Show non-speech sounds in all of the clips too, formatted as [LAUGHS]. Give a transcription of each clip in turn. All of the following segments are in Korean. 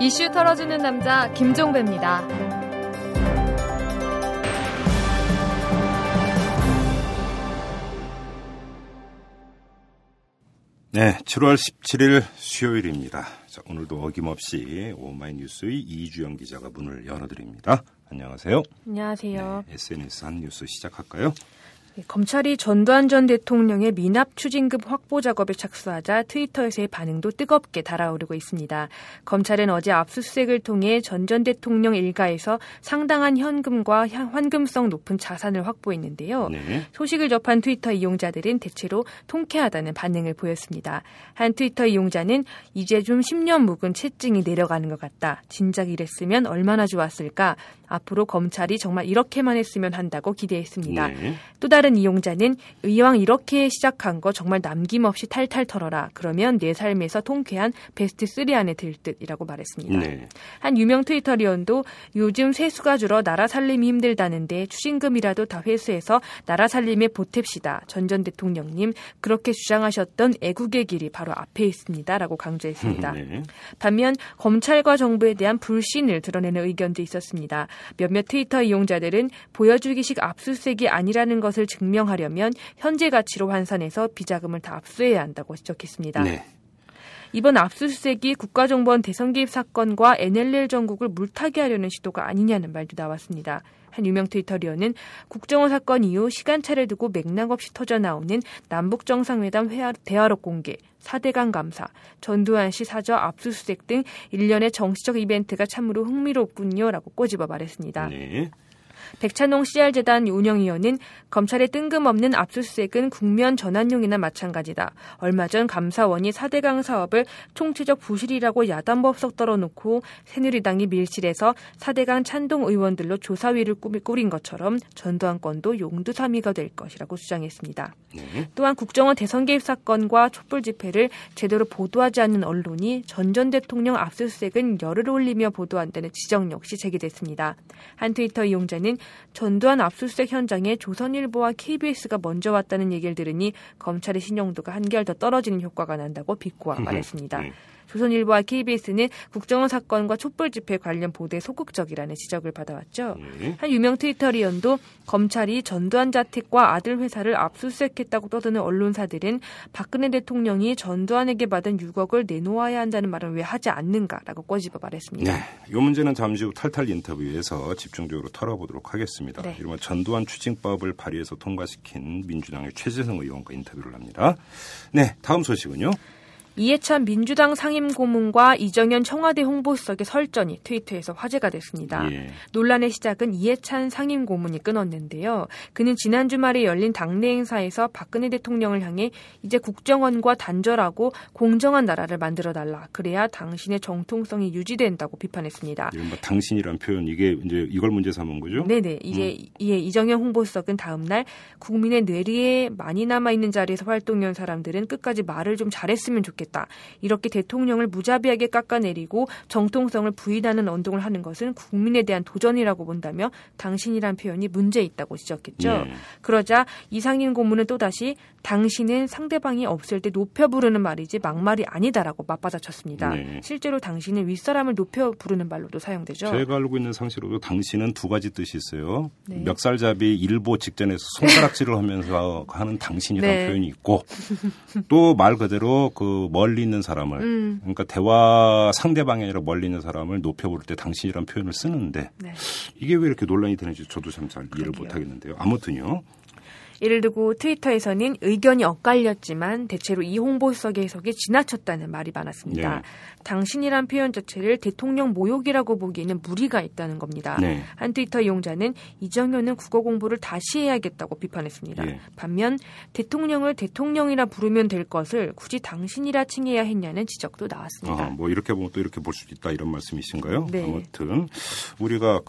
이슈 털어주는 남자 김종배입니다. 네, 7월 17일 수요일입니다. 자, 오늘도 어김없이 오마이뉴스의 이주영 기자가 문을 열어드립니다. 안녕하세요. 안녕하세요. 네, SNS 한 뉴스 시작할까요? 네, 검찰이 전두환 전 대통령의 미납 추징금 확보 작업에 착수하자 트위터에서의 반응도 뜨겁게 달아오르고 있습니다. 검찰은 어제 압수수색을 통해 전 전 대통령 일가에서 상당한 현금과 환금성 높은 자산을 확보했는데요. 네. 소식을 접한 트위터 이용자들은 대체로 통쾌하다는 반응을 보였습니다. 한 트위터 이용자는 이제 좀 10년 묵은 채증이 내려가는 것 같다. 진작 이랬으면 얼마나 좋았을까. 앞으로 검찰이 정말 이렇게만 했으면 한다고 기대했습니다. 네. 또 다른 이용자는 이왕 이렇게 시작한 거 정말 남김없이 탈탈 털어라. 그러면 내 삶에서 통쾌한 베스트 3 안에 들 듯이라고 말했습니다. 네. 한 유명 트위터리언도 요즘 세수가 줄어 나라 살림이 힘들다는데 추징금이라도 다 회수해서 나라 살림에 보탭시다. 전 전 대통령님 그렇게 주장하셨던 애국의 길이 바로 앞에 있습니다라고 강조했습니다. [LAUGHS] 네. 반면 검찰과 정부에 대한 불신을 드러내는 의견도 있었습니다. 몇몇 트위터 이용자들은 보여주기식 압수수색이 아니라는 것을 증명하려면 현재 가치로 환산해서 비자금을 다 압수해야 한다고 지적했습니다. 네. 이번 압수수색이 국가정보원 대선 개입 사건과 NLL 전국을 물타기 하려는 시도가 아니냐는 말도 나왔습니다. 한 유명 트위터리어는 국정원 사건 이후 시간차를 두고 맥락 없이 터져 나오는 남북 정상회담 대화록 공개, 4대강 감사, 전두환 씨 사저 압수수색 등 일련의 정치적 이벤트가 참으로 흥미롭군요라고 꼬집어 말했습니다. 네. 백찬홍 CR재단 운영위원은 검찰의 뜬금없는 압수수색은 국면 전환용이나 마찬가지다. 얼마 전 감사원이 4대강 사업을 총체적 부실이라고 야단법석 떨어놓고 새누리당이 밀실에서 4대강 찬동 의원들로 조사위를 꾸린 것처럼 전두환 건도 용두사미가 될 것이라고 주장했습니다. 네. 또한 국정원 대선 개입 사건과 촛불 집회를 제대로 보도하지 않는 언론이 전 전 대통령 압수수색은 열을 올리며 보도한다는 지적 역시 제기됐습니다. 한 트위터 이용자는 전두환 압수수색 현장에 조선일보와 KBS가 먼저 왔다는 얘기를 들으니 검찰의 신용도가 한결 더 떨어지는 효과가 난다고 비꼬아 말했습니다. 네. 조선일보와 KBS는 국정원 사건과 촛불 집회 관련 보도에 소극적이라는 지적을 받아왔죠. 네. 한 유명 트위터리언도 검찰이 전두환 자택과 아들 회사를 압수수색했다고 떠드는 언론사들은 박근혜 대통령이 전두환에게 받은 6억을 내놓아야 한다는 말은 왜 하지 않는가라고 꼬집어 말했습니다. 네, 이 문제는 잠시 후 탈탈 인터뷰에서 집중적으로 털어보도록 하겠습니다. 네. 이른바 전두환 추징법을 발의해서 통과시킨 민주당의 최재성 의원과 인터뷰를 합니다. 네, 다음 소식은요. 이해찬 민주당 상임고문과 이정현 청와대 홍보수석의 설전이 트위터에서 화제가 됐습니다. 예. 논란의 시작은 이해찬 상임고문이 끊었는데요. 그는 지난 주말에 열린 당내 행사에서 박근혜 대통령을 향해 이제 국정원과 단절하고 공정한 나라를 만들어 달라. 그래야 당신의 정통성이 유지된다고 비판했습니다. 뭐 당신이란 표현 이게 이제 이걸 문제 삼은 거죠? 네네. 이게 음. 예, 이정현 홍보수석은 다음 날 국민의 뇌리에 많이 남아 있는 자리에서 활동한 사람들은 끝까지 말을 좀 잘했으면 좋겠다. 하겠다. 이렇게 대통령을 무자비하게 깎아내리고 정통성을 부인하는 언동을 하는 것은 국민에 대한 도전이라고 본다며 당신이란 표현이 문제 있다고 지적했죠. 네. 그러자 이상인 고문은 또다시 당신은 상대방이 없을 때 높여 부르는 말이지 막말이 아니다라고 맞받아쳤습니다. 네. 실제로 당신은 윗사람을 높여 부르는 말로도 사용되죠. 제가 알고 있는 상식으로도 당신은 두 가지 뜻이 있어요. 네. 멱살잡이 일보 직전에서 손가락질을 하면서 하는 당신이라는 네. 표현이 있고 또 말 그대로 그 멀리 있는 사람을 음. 그러니까 대화 상대방이 아니라 멀리 있는 사람을 높여 부를 때 당신이란 표현을 쓰는데 네. 이게 왜 이렇게 논란이 되는지 저도 참 잘 이해를 못 하겠는데요. 아무튼요. 이를 두고 트위터에서는 의견이 엇갈렸지만 대체로 이 홍보석의 해석이 지나쳤다는 말이 많았습니다. 네. 당신이란 표현 자체를 대통령 모욕이라고 보기에는 무리가 있다는 겁니다. 네. 한 트위터 이용자는 이정현은 국어 공부를 다시 해야겠다고 비판했습니다. 네. 반면 대통령을 대통령이라 부르면 될 것을 굳이 당신이라 칭해야 했냐는 지적도 나왔습니다. 아, 뭐 이렇게 보면 또 이렇게 볼수 있다 이런 말씀이신가요? 네. 아무튼 우리가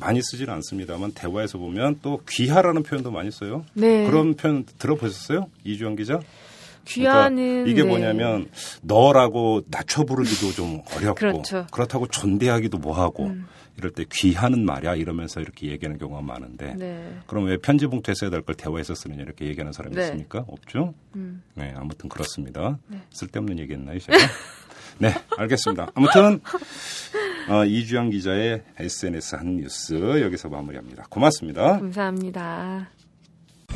많이 쓰지는 않습니다만 대화에서 보면 또 귀하라는 표현도 많이 써요. 네. 그런 표현 들어보셨어요? 이주영 기자? 귀하는 그러니까 이게 네. 뭐냐면 너라고 낮춰 부르기도 좀 어렵고 그렇죠. 그렇다고 존대하기도 뭐하고 음. 이럴 때 귀하는 말이야 이러면서 이렇게 얘기하는 경우가 많은데 네. 그럼 왜 편지 봉투에 써야 될 걸 대화에서 쓰느냐 이렇게 얘기하는 사람이 네. 있습니까? 없죠. 음. 네 아무튼 그렇습니다. 네. 쓸데없는 얘기했나요 제가? [LAUGHS] 네 알겠습니다. 아무튼 어, 이주영 기자의 SNS 한 뉴스 여기서 마무리합니다. 고맙습니다. 감사합니다.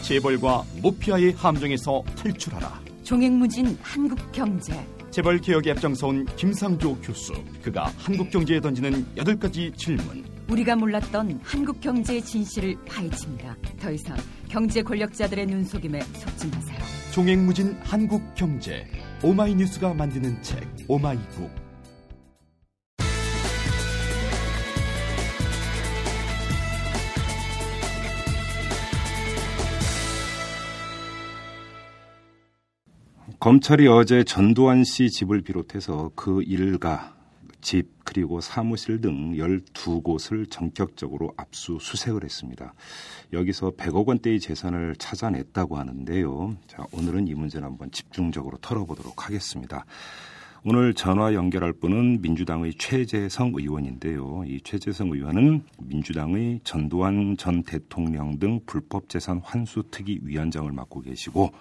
재벌과 모피아의 함정에서 탈출하라. 종횡무진 한국 경제. 재벌 개혁에 앞장서온 김상조 교수. 그가 한국 경제에 던지는 여덟 가지 질문. 우리가 몰랐던 한국 경제의 진실을 파헤칩니다. 더 이상 경제 권력자들의 눈속임에 속지 마세요. 종횡무진 한국 경제. 오마이뉴스가 만드는 책 오마이북. 검찰이 어제 전두환 씨 집을 비롯해서 그 일가, 집, 그리고 사무실 등 12곳을 전격적으로 압수수색을 했습니다. 여기서 100억 원대의 재산을 찾아냈다고 하는데요. 자, 오늘은 이 문제를 한번 집중적으로 털어보도록 하겠습니다. 오늘 전화 연결할 분은 민주당의 최재성 의원인데요. 이 최재성 의원은 민주당의 전두환 전 대통령 등 불법 재산 환수 특위 위원장을 맡고 계시고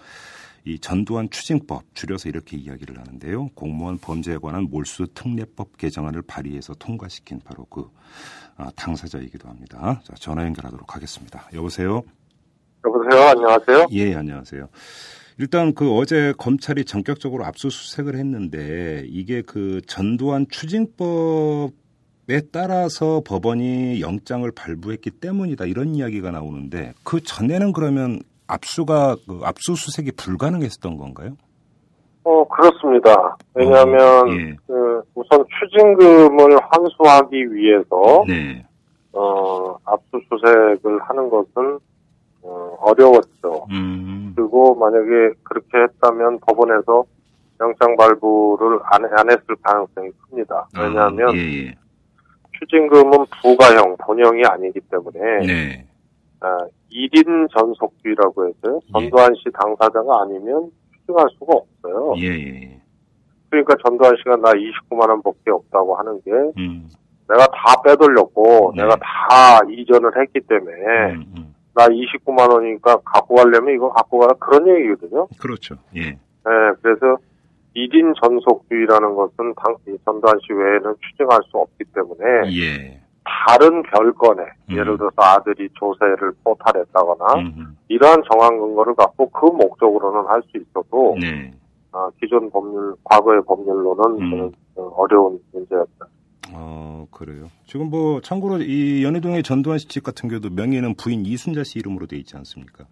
이 전두환 추징법 줄여서 이렇게 이야기를 하는데요. 공무원 범죄에 관한 몰수 특례법 개정안을 발의해서 통과시킨 바로 그 아, 당사자이기도 합니다. 자, 전화 연결하도록 하겠습니다. 여보세요. 여보세요. 안녕하세요. 예, 안녕하세요. 일단 그 어제 검찰이 전격적으로 압수수색을 했는데 이게 그 전두환 추징법에 따라서 법원이 영장을 발부했기 때문이다 이런 이야기가 나오는데 그 전에는 그러면 압수가 그 압수수색이 불가능했었던 건가요? 어 그렇습니다. 왜냐하면 어, 예. 그 우선 추징금을 환수하기 위해서 네. 어 압수수색을 하는 것은 어, 어려웠죠. 음. 그리고 만약에 그렇게 했다면 법원에서 영장 발부를 안, 안 했을 가능성이 큽니다. 아, 왜냐하면 아, 예, 예. 추징금은 부가형, 본형이 아니기 때문에 네. 아, 1인 전속주의라고 해서 예. 전두환 씨 당사자가 아니면 추징할 수가 없어요. 예, 예, 예. 그러니까 전두환 씨가 나 29만 원밖에 없다고 하는 게 음. 내가 다 빼돌렸고 네. 내가 다 이전을 했기 때문에 음, 음. 나 29만 원이니까 갖고 가려면 이거 갖고 가라 그런 얘기거든요. 그렇죠. 예. 네, 그래서 1인 전속주의라는 것은 당, 전두환 씨 외에는 추징할 수 없기 때문에 예. 다른 별건에 음. 예를 들어서 아들이 조세를 포탈했다거나 음. 이러한 정황 근거를 갖고 그 목적으로는 할 수 있어도 네. 어, 기존 법률 과거의 법률로는 음. 어려운 문제였다. 어 그래요. 지금 뭐 참고로 이 연희동의 전두환 씨 집 같은 경우도 명의는 부인 이순자 씨 이름으로 돼 있지 않습니까?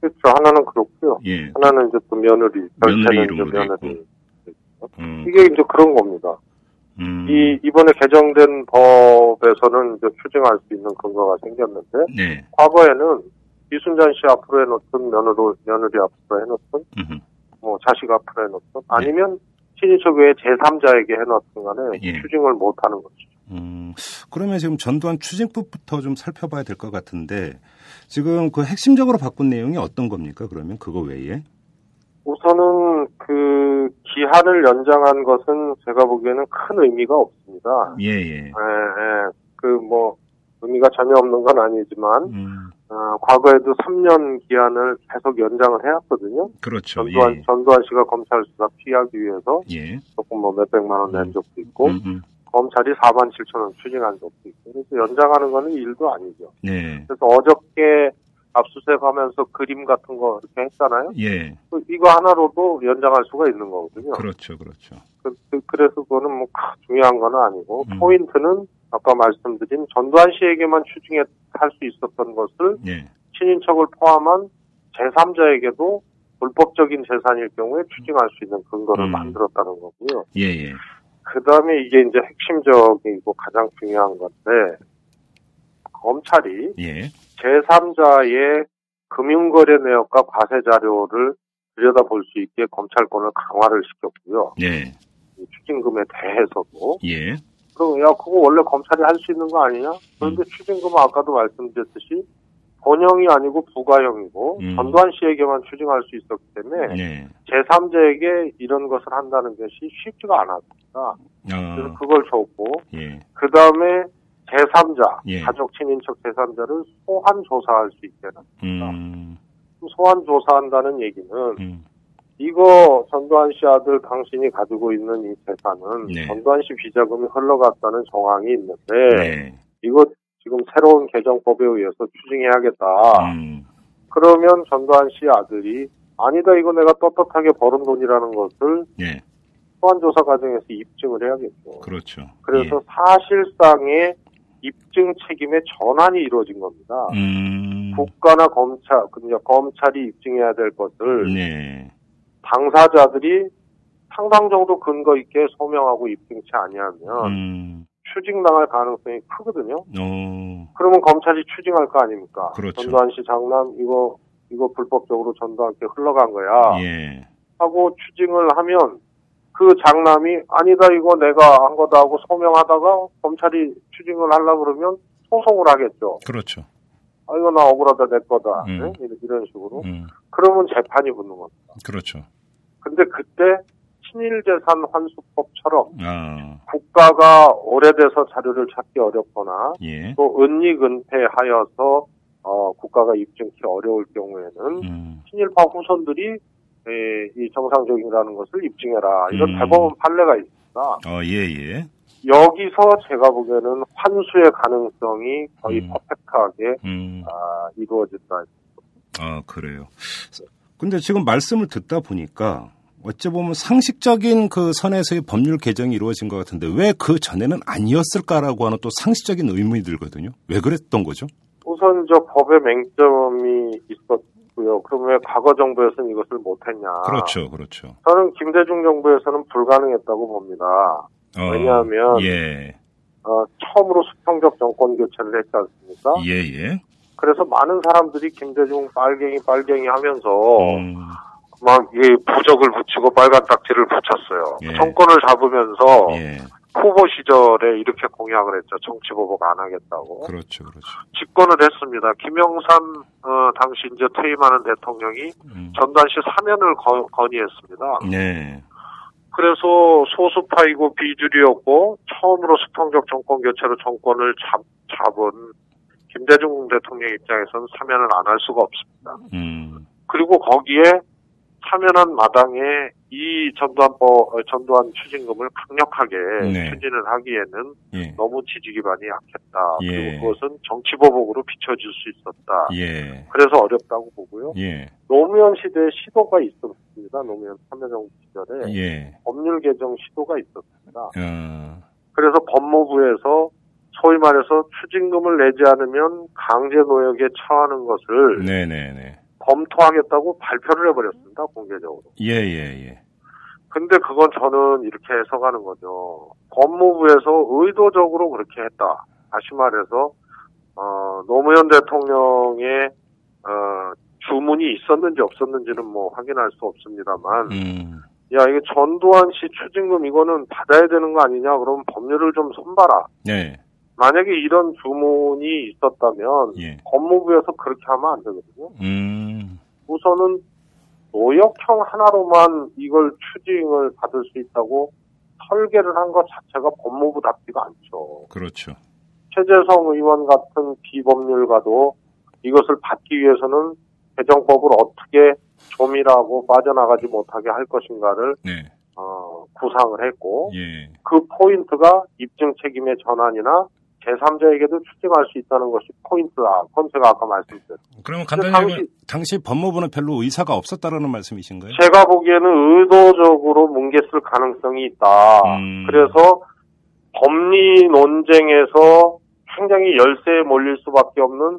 그렇죠. 하나는 그렇고요. 예. 하나는 이제 또 며느리, 며느리 이름으로 며느리. 음. 이게 이제 그런 겁니다. 음. 이 이번에 개정된 법에서는 이제 추징할 수 있는 근거가 생겼는데 네. 과거에는 이순잔 씨 앞으로 해놓든 며느리 며느리 앞으로 해놓든 음흠. 뭐 자식 앞으로 해놓든 네. 아니면 친인척 외에 제3자에게 해놨든 간에 예. 추징을 못하는 거죠. 음, 그러면 지금 전두환 추징법부터 좀 살펴봐야 될 것 같은데 지금 그 핵심적으로 바꾼 내용이 어떤 겁니까? 그러면 그거 외에? 우선은 그 기한을 연장한 것은 제가 보기에는 큰 의미가 없습니다. 예, 예. 예, 예. 그 뭐 의미가 전혀 없는 건 아니지만 음. 어, 과거에도 3년 기한을 계속 연장을 해왔거든요. 그렇죠. 전두환 예. 전두환 씨가 검찰 수사 피하기 위해서 예. 조금 뭐 몇백만 원 낸 적도 있고 음, 음. 검찰이 4만 7천 원 추징한 적도 있고 그래서 연장하는 거는 일도 아니죠. 네. 그래서 어저께 압수수색하면서 그림 같은 거 이렇게 했잖아요. 예. 그 이거 하나로도 연장할 수가 있는 거거든요. 그렇죠, 그렇죠. 그, 그 래서 그거는 뭐 중요한 건 아니고 음. 포인트는 아까 말씀드린 전두환 씨에게만 추징할 수 있었던 것을 예. 친인척을 포함한 제3자에게도 불법적인 재산일 경우에 추징할 수 있는 근거를 음. 만들었다는 거고요. 예, 예. 그 다음에 이게 이제 핵심적이고 가장 중요한 건데 검찰이 예. 제3자의 금융거래 내역과 과세 자료를 들여다볼 수 있게 검찰권을 강화를 시켰고요. 예. 추징금에 대해서도. 예. 그럼 야 그거 원래 검찰이 할 수 있는 거 아니냐? 그런데 음. 추징금은 아까도 말씀드렸듯이 본형이 아니고 부가형이고 음. 전두환 씨에게만 추징할 수 있었기 때문에 네. 제3자에게 이런 것을 한다는 것이 쉽지가 않았습니다. 어. 그래서 그걸 줬고 예. 그 다음에 제3자 예. 가족 친인척 제3자를 소환 조사할 수 있게 했습니다. 음. 소환 조사한다는 얘기는 음. 이거 전두환 씨 아들 당신이 가지고 있는 이 재산은 네. 전두환 씨 비자금이 흘러갔다는 정황이 있는데 네. 이거 지금 새로운 개정법에 의해서 추징해야겠다. 음. 그러면 전두환 씨 아들이 아니다 이거 내가 떳떳하게 벌은 돈이라는 것을 예. 소환 조사 과정에서 입증을 해야겠죠. 그렇죠. 그래서 예. 사실상의 입증 책임의 전환이 이루어진 겁니다. 음. 국가나 검찰, 그러니까 검찰이 입증해야 될 것을 네. 당사자들이 상당 정도 근거 있게 소명하고 입증치 아니하면 음. 추징당할 가능성이 크거든요. 오. 그러면 검찰이 추징할 거 아닙니까? 그렇죠. 전두환 씨 장남 이거 이거 불법적으로 전두환께 흘러간 거야. 예. 하고 추징을 하면 그 장남이 아니다 이거 내가 한 거다 하고 소명하다가 검찰이 추징을 하려 그러면 소송을 하겠죠. 그렇죠. 아 이거 나 억울하다 내 거다 음. 네? 이런 식으로 음. 그러면 재판이 붙는 겁니다. 그렇죠. 근데 그때 친일재산 환수법처럼 아. 국가가 오래돼서 자료를 찾기 어렵거나 예. 또 은닉은폐하여서 어, 국가가 입증치 어려울 경우에는 음. 친일파 후손들이 에, 이 정상적이라는 것을 입증해라 이런 음. 대법원 판례가 있습니다. 어, 예, 예. 여기서 제가 보기에는 환수의 가능성이 거의 음. 퍼펙트하게 음. 아, 이루어진다. 아 그래요. 근데 지금 말씀을 듣다 보니까 어찌 보면 상식적인 그 선에서의 법률 개정이 이루어진 것 같은데 왜 그 전에는 아니었을까라고 하는 또 상식적인 의문이 들거든요. 왜 그랬던 거죠? 우선 저 법의 맹점이 있었고 요. 그럼 왜 과거 정부에서는 이것을 못했냐? 그렇죠, 그렇죠. 저는 김대중 정부에서는 불가능했다고 봅니다. 어, 왜냐하면 예. 어, 처음으로 수평적 정권 교체를 했지 않습니까? 예, 예. 그래서 많은 사람들이 김대중 빨갱이 빨갱이 하면서 음. 막이 부적을 붙이고 빨간 딱지를 붙였어요. 예. 정권을 잡으면서 예. 후보 시절에 이렇게 공약을 했죠. 정치 보복 안 하겠다고. 그렇죠, 그렇죠. 집권을 했습니다. 김영삼 어, 당시 이제 퇴임하는 대통령이 음. 씨 사면을 거, 건의했습니다. 네. 그래서 소수파이고 비주류였고 처음으로 수평적 정권 교체로 정권을 잡, 잡은 김대중 대통령 입장에서는 사면을 안 할 수가 없습니다. 음. 그리고 거기에 참여한 마당에 이 전두환법, 어, 전두환 추징금을 강력하게 네. 추진을 하기에는 예. 너무 지지 기반이 약했다. 예. 그리고 그것은 정치 보복으로 비춰질 수 있었다. 예. 그래서 어렵다고 보고요. 예. 노무현 시대에 시도가 있었습니다. 노무현 참여정부 시절에 예. 법률 개정 시도가 있었습니다. 어. 그래서 법무부에서 소위 말해서 추징금을 내지 않으면 강제 노역에 처하는 것을 네네네. 검토하겠다고 발표를 해버렸습니다, 공개적으로. 예, 예, 예. 근데 그건 저는 이렇게 해석하는 거죠. 법무부에서 의도적으로 그렇게 했다. 다시 말해서, 어, 노무현 대통령의, 어, 주문이 있었는지 없었는지는 뭐 확인할 수 없습니다만, 음. 야, 이게 전두환 씨 추징금 이거는 받아야 되는 거 아니냐? 그러면 법률을 좀 손봐라. 네. 만약에 이런 주문이 있었다면 예. 법무부에서 그렇게 하면 안 되거든요. 음. 우선은 노역형 하나로만 이걸 추징을 받을 수 있다고 설계를 한 것 자체가 법무부답지가 않죠. 그렇죠. 최재성 의원 같은 비법률가도 이것을 받기 위해서는 개정법을 어떻게 조밀하고 빠져나가지 못하게 할 것인가를 네. 어, 구상을 했고 예. 그 포인트가 입증 책임의 전환이나 제3자에게도 추징할 수 있다는 것이 포인트다. 제가 아까 말씀드렸습니다. 그러면 간단히 당시, 당시 법무부는 별로 의사가 없었다는 말씀이신가요? 제가 보기에는 의도적으로 뭉개쓸 가능성이 있다. 음. 그래서 법리 논쟁에서 굉장히 열세에 몰릴 수밖에 없는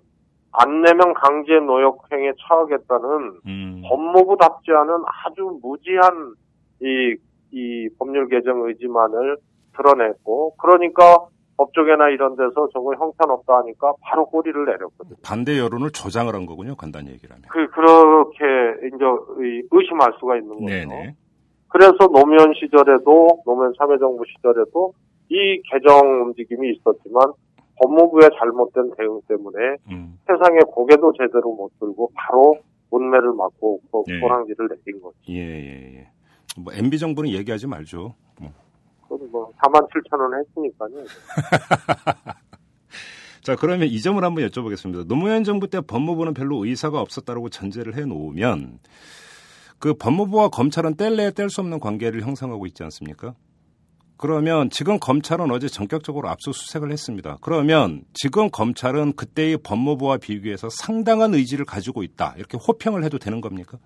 안내명 강제 노역행에 처하겠다는 음. 법무부답지 않은 아주 무지한 이, 이 법률 개정 의지만을 드러냈고 그러니까 법조계나 이런 데서 저거 형편없다 하니까 바로 꼬리를 내렸거든요. 반대 여론을 조장을 한 거군요. 간단히 얘기를 하면. 그, 그렇게 이제 의심할 수가 있는 거죠. 네네. 그래서 노무현 시절에도 노무현 참여정부 시절에도 이 개정 움직임이 있었지만 법무부의 잘못된 대응 때문에 음. 세상에 고개도 제대로 못 들고 바로 문매를 맞고 예. 호랑지를 내린 거죠. 예, 예, 예. 뭐 MB 정부는 얘기하지 말죠. 뭐. 뭐 4만 7천 원 했으니까요. [LAUGHS] 자, 그러면 이 점을 한번 여쭤보겠습니다. 노무현 정부 때 법무부는 별로 의사가 없었다고 전제를 해 놓으면 그 법무부와 검찰은 뗄래야 뗄 수 없는 관계를 형성하고 있지 않습니까? 그러면 지금 검찰은 어제 전격적으로 압수수색을 했습니다. 그러면 지금 검찰은 그때의 법무부와 비교해서 상당한 의지를 가지고 있다. 이렇게 호평을 해도 되는 겁니까?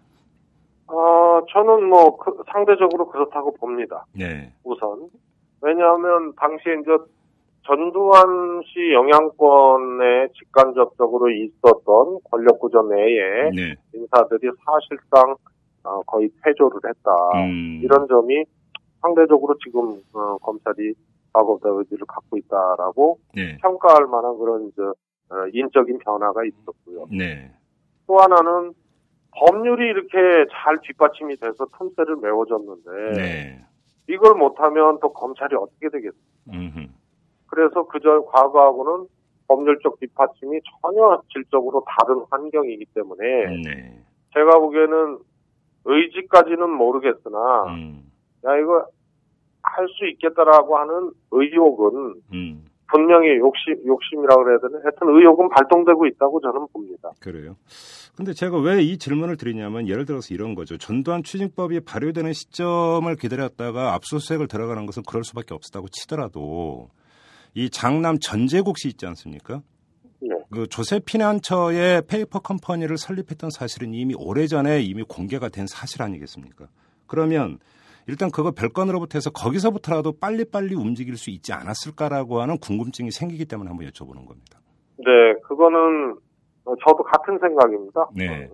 어, 저는 뭐 그, 상대적으로 그렇다고 봅니다. 네. 우선 왜냐하면 당시에 이제 전두환 씨 영향권에 직간접적으로 있었던 권력구조 내에 네. 인사들이 사실상 어, 거의 퇴조를 했다. 음. 이런 점이 상대적으로 지금 어, 검찰이 과거보다 의지를 갖고 있다라고 네. 평가할 만한 그런 저 어, 인적인 변화가 있었고요. 네. 또 하나는 법률이 이렇게 잘 뒷받침이 돼서 틈새를 메워줬는데 네. 이걸 못하면 또 검찰이 어떻게 되겠습니까? 그래서 그저 과거하고는 법률적 뒷받침이 전혀 질적으로 다른 환경이기 때문에 네. 제가 보기에는 의지까지는 모르겠으나 음. 야 이거 할 수 있겠다라고 하는 의욕은 음. 분명히 욕심 욕심이라고 그래야 되나 하여튼 의욕은 발동되고 있다고 저는 봅니다. 그래요. 근데 제가 왜 이 질문을 드리냐면 예를 들어서 이런 거죠. 전두환 추징법이 발효되는 시점을 기다렸다가 압수수색을 들어가는 것은 그럴 수밖에 없었다고 치더라도 이 장남 전재국 씨 있지 않습니까? 네. 그 조세피난처의 페이퍼 컴퍼니를 설립했던 사실은 이미 오래전에 이미 공개가 된 사실 아니겠습니까? 그러면 일단 그거 별건으로부터 해서 거기서부터라도 빨리빨리 움직일 수 있지 않았을까라고 하는 궁금증이 생기기 때문에 한번 여쭤보는 겁니다. 네, 그거는 저도 같은 생각입니다. 네.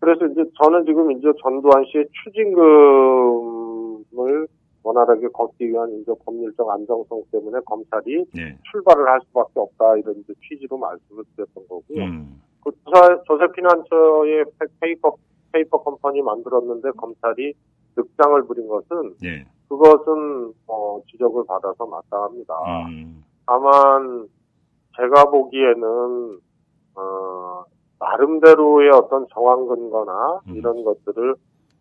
그래서 이제 저는 지금 이제 전두환 씨의 추징금을 원활하게 걷기 위한 이제 법률적 안정성 때문에 검찰이 네. 출발을 할 수밖에 없다 이런 이제 취지로 말씀을 드렸던 거고요. 음. 그 조세피난처의 페이퍼 페이퍼 컴퍼니 만들었는데 검찰이 늑장을 부린 것은 네. 그것은 어, 지적을 받아서 마땅합니다. 음. 다만 제가 보기에는 어, 나름대로의 어떤 정황 근거나 음. 이런 것들을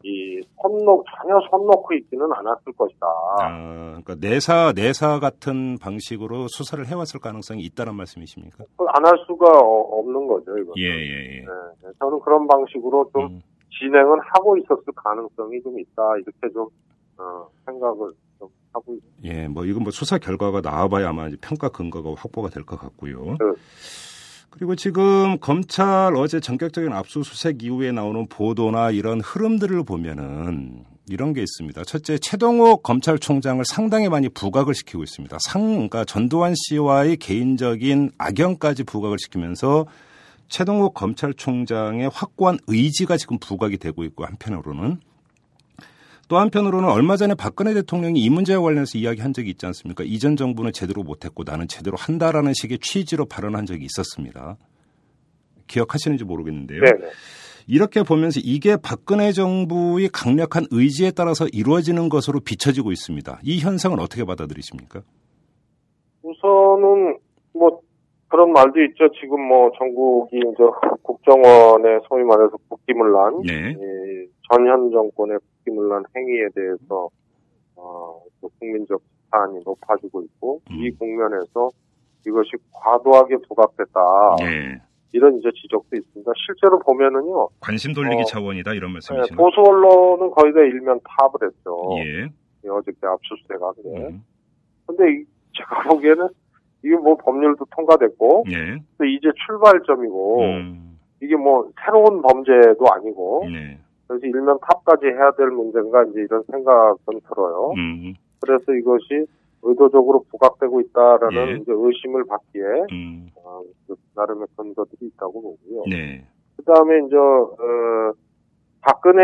이 손 놓, 전혀 손 놓고 있지는 않았을 것이다. 아, 그러니까 내사 내사 같은 방식으로 수사를 해왔을 가능성이 있다는 말씀이십니까? 안 할 수가 어, 없는 거죠, 이거. 예, 예, 예. 네, 네, 저는 그런 방식으로 좀 음. 진행은 하고 있었을 가능성이 좀 있다 이렇게 좀 어, 생각을 좀 하고 있습니다. 예, 뭐 이건 뭐 수사 결과가 나와봐야 아마 평가 근거가 확보가 될 것 같고요. 네. 그리고 지금 검찰 어제 전격적인 압수수색 이후에 나오는 보도나 이런 흐름들을 보면은 이런 게 있습니다. 첫째, 최동욱 검찰총장을 상당히 많이 부각을 시키고 있습니다. 상, 그러니까 전두환 씨와의 개인적인 악연까지 부각을 시키면서 최동욱 검찰총장의 확고한 의지가 지금 부각이 되고 있고 한편으로는 또 한편으로는 얼마 전에 박근혜 대통령이 이 문제와 관련해서 이야기한 적이 있지 않습니까? 이전 정부는 제대로 못했고 나는 제대로 한다라는 식의 취지로 발언한 적이 있었습니다. 기억하시는지 모르겠는데요. 네네. 이렇게 보면서 이게 박근혜 정부의 강력한 의지에 따라서 이루어지는 것으로 비춰지고 있습니다. 이 현상은 어떻게 받아들이십니까? 우선은 뭐 그런 말도 있죠. 지금 뭐 전국이 이제 국정원의 소위 말해서 국기문란, 네. 전현 정권의 국기문란 행위에 대해서 어, 국민적 비판이 높아지고 있고 음. 이 국면에서 이것이 과도하게 부각됐다. 네. 이런 이제 지적도 있습니다. 실제로 보면은요. 관심 돌리기 어, 차원이다 이런 말씀이시죠. 네, 보수 언론은 거의 다 일면 파업을 했죠. 예. 어저께 압수수색 하는데. 음. 근데 제가 보기에는 이게 뭐 법률도 통과됐고 예. 또 이제 출발점이고 음. 이게 뭐 새로운 범죄도 아니고 네. 그래서 일면 탑까지 해야 될 문제인가 이제 이런 생각은 들어요. 음. 그래서 이것이 의도적으로 부각되고 있다라는 예. 이제 의심을 받기에 음. 어, 그 나름의 근거들이 있다고 보고요. 네. 그 다음에 이제 어, 박근혜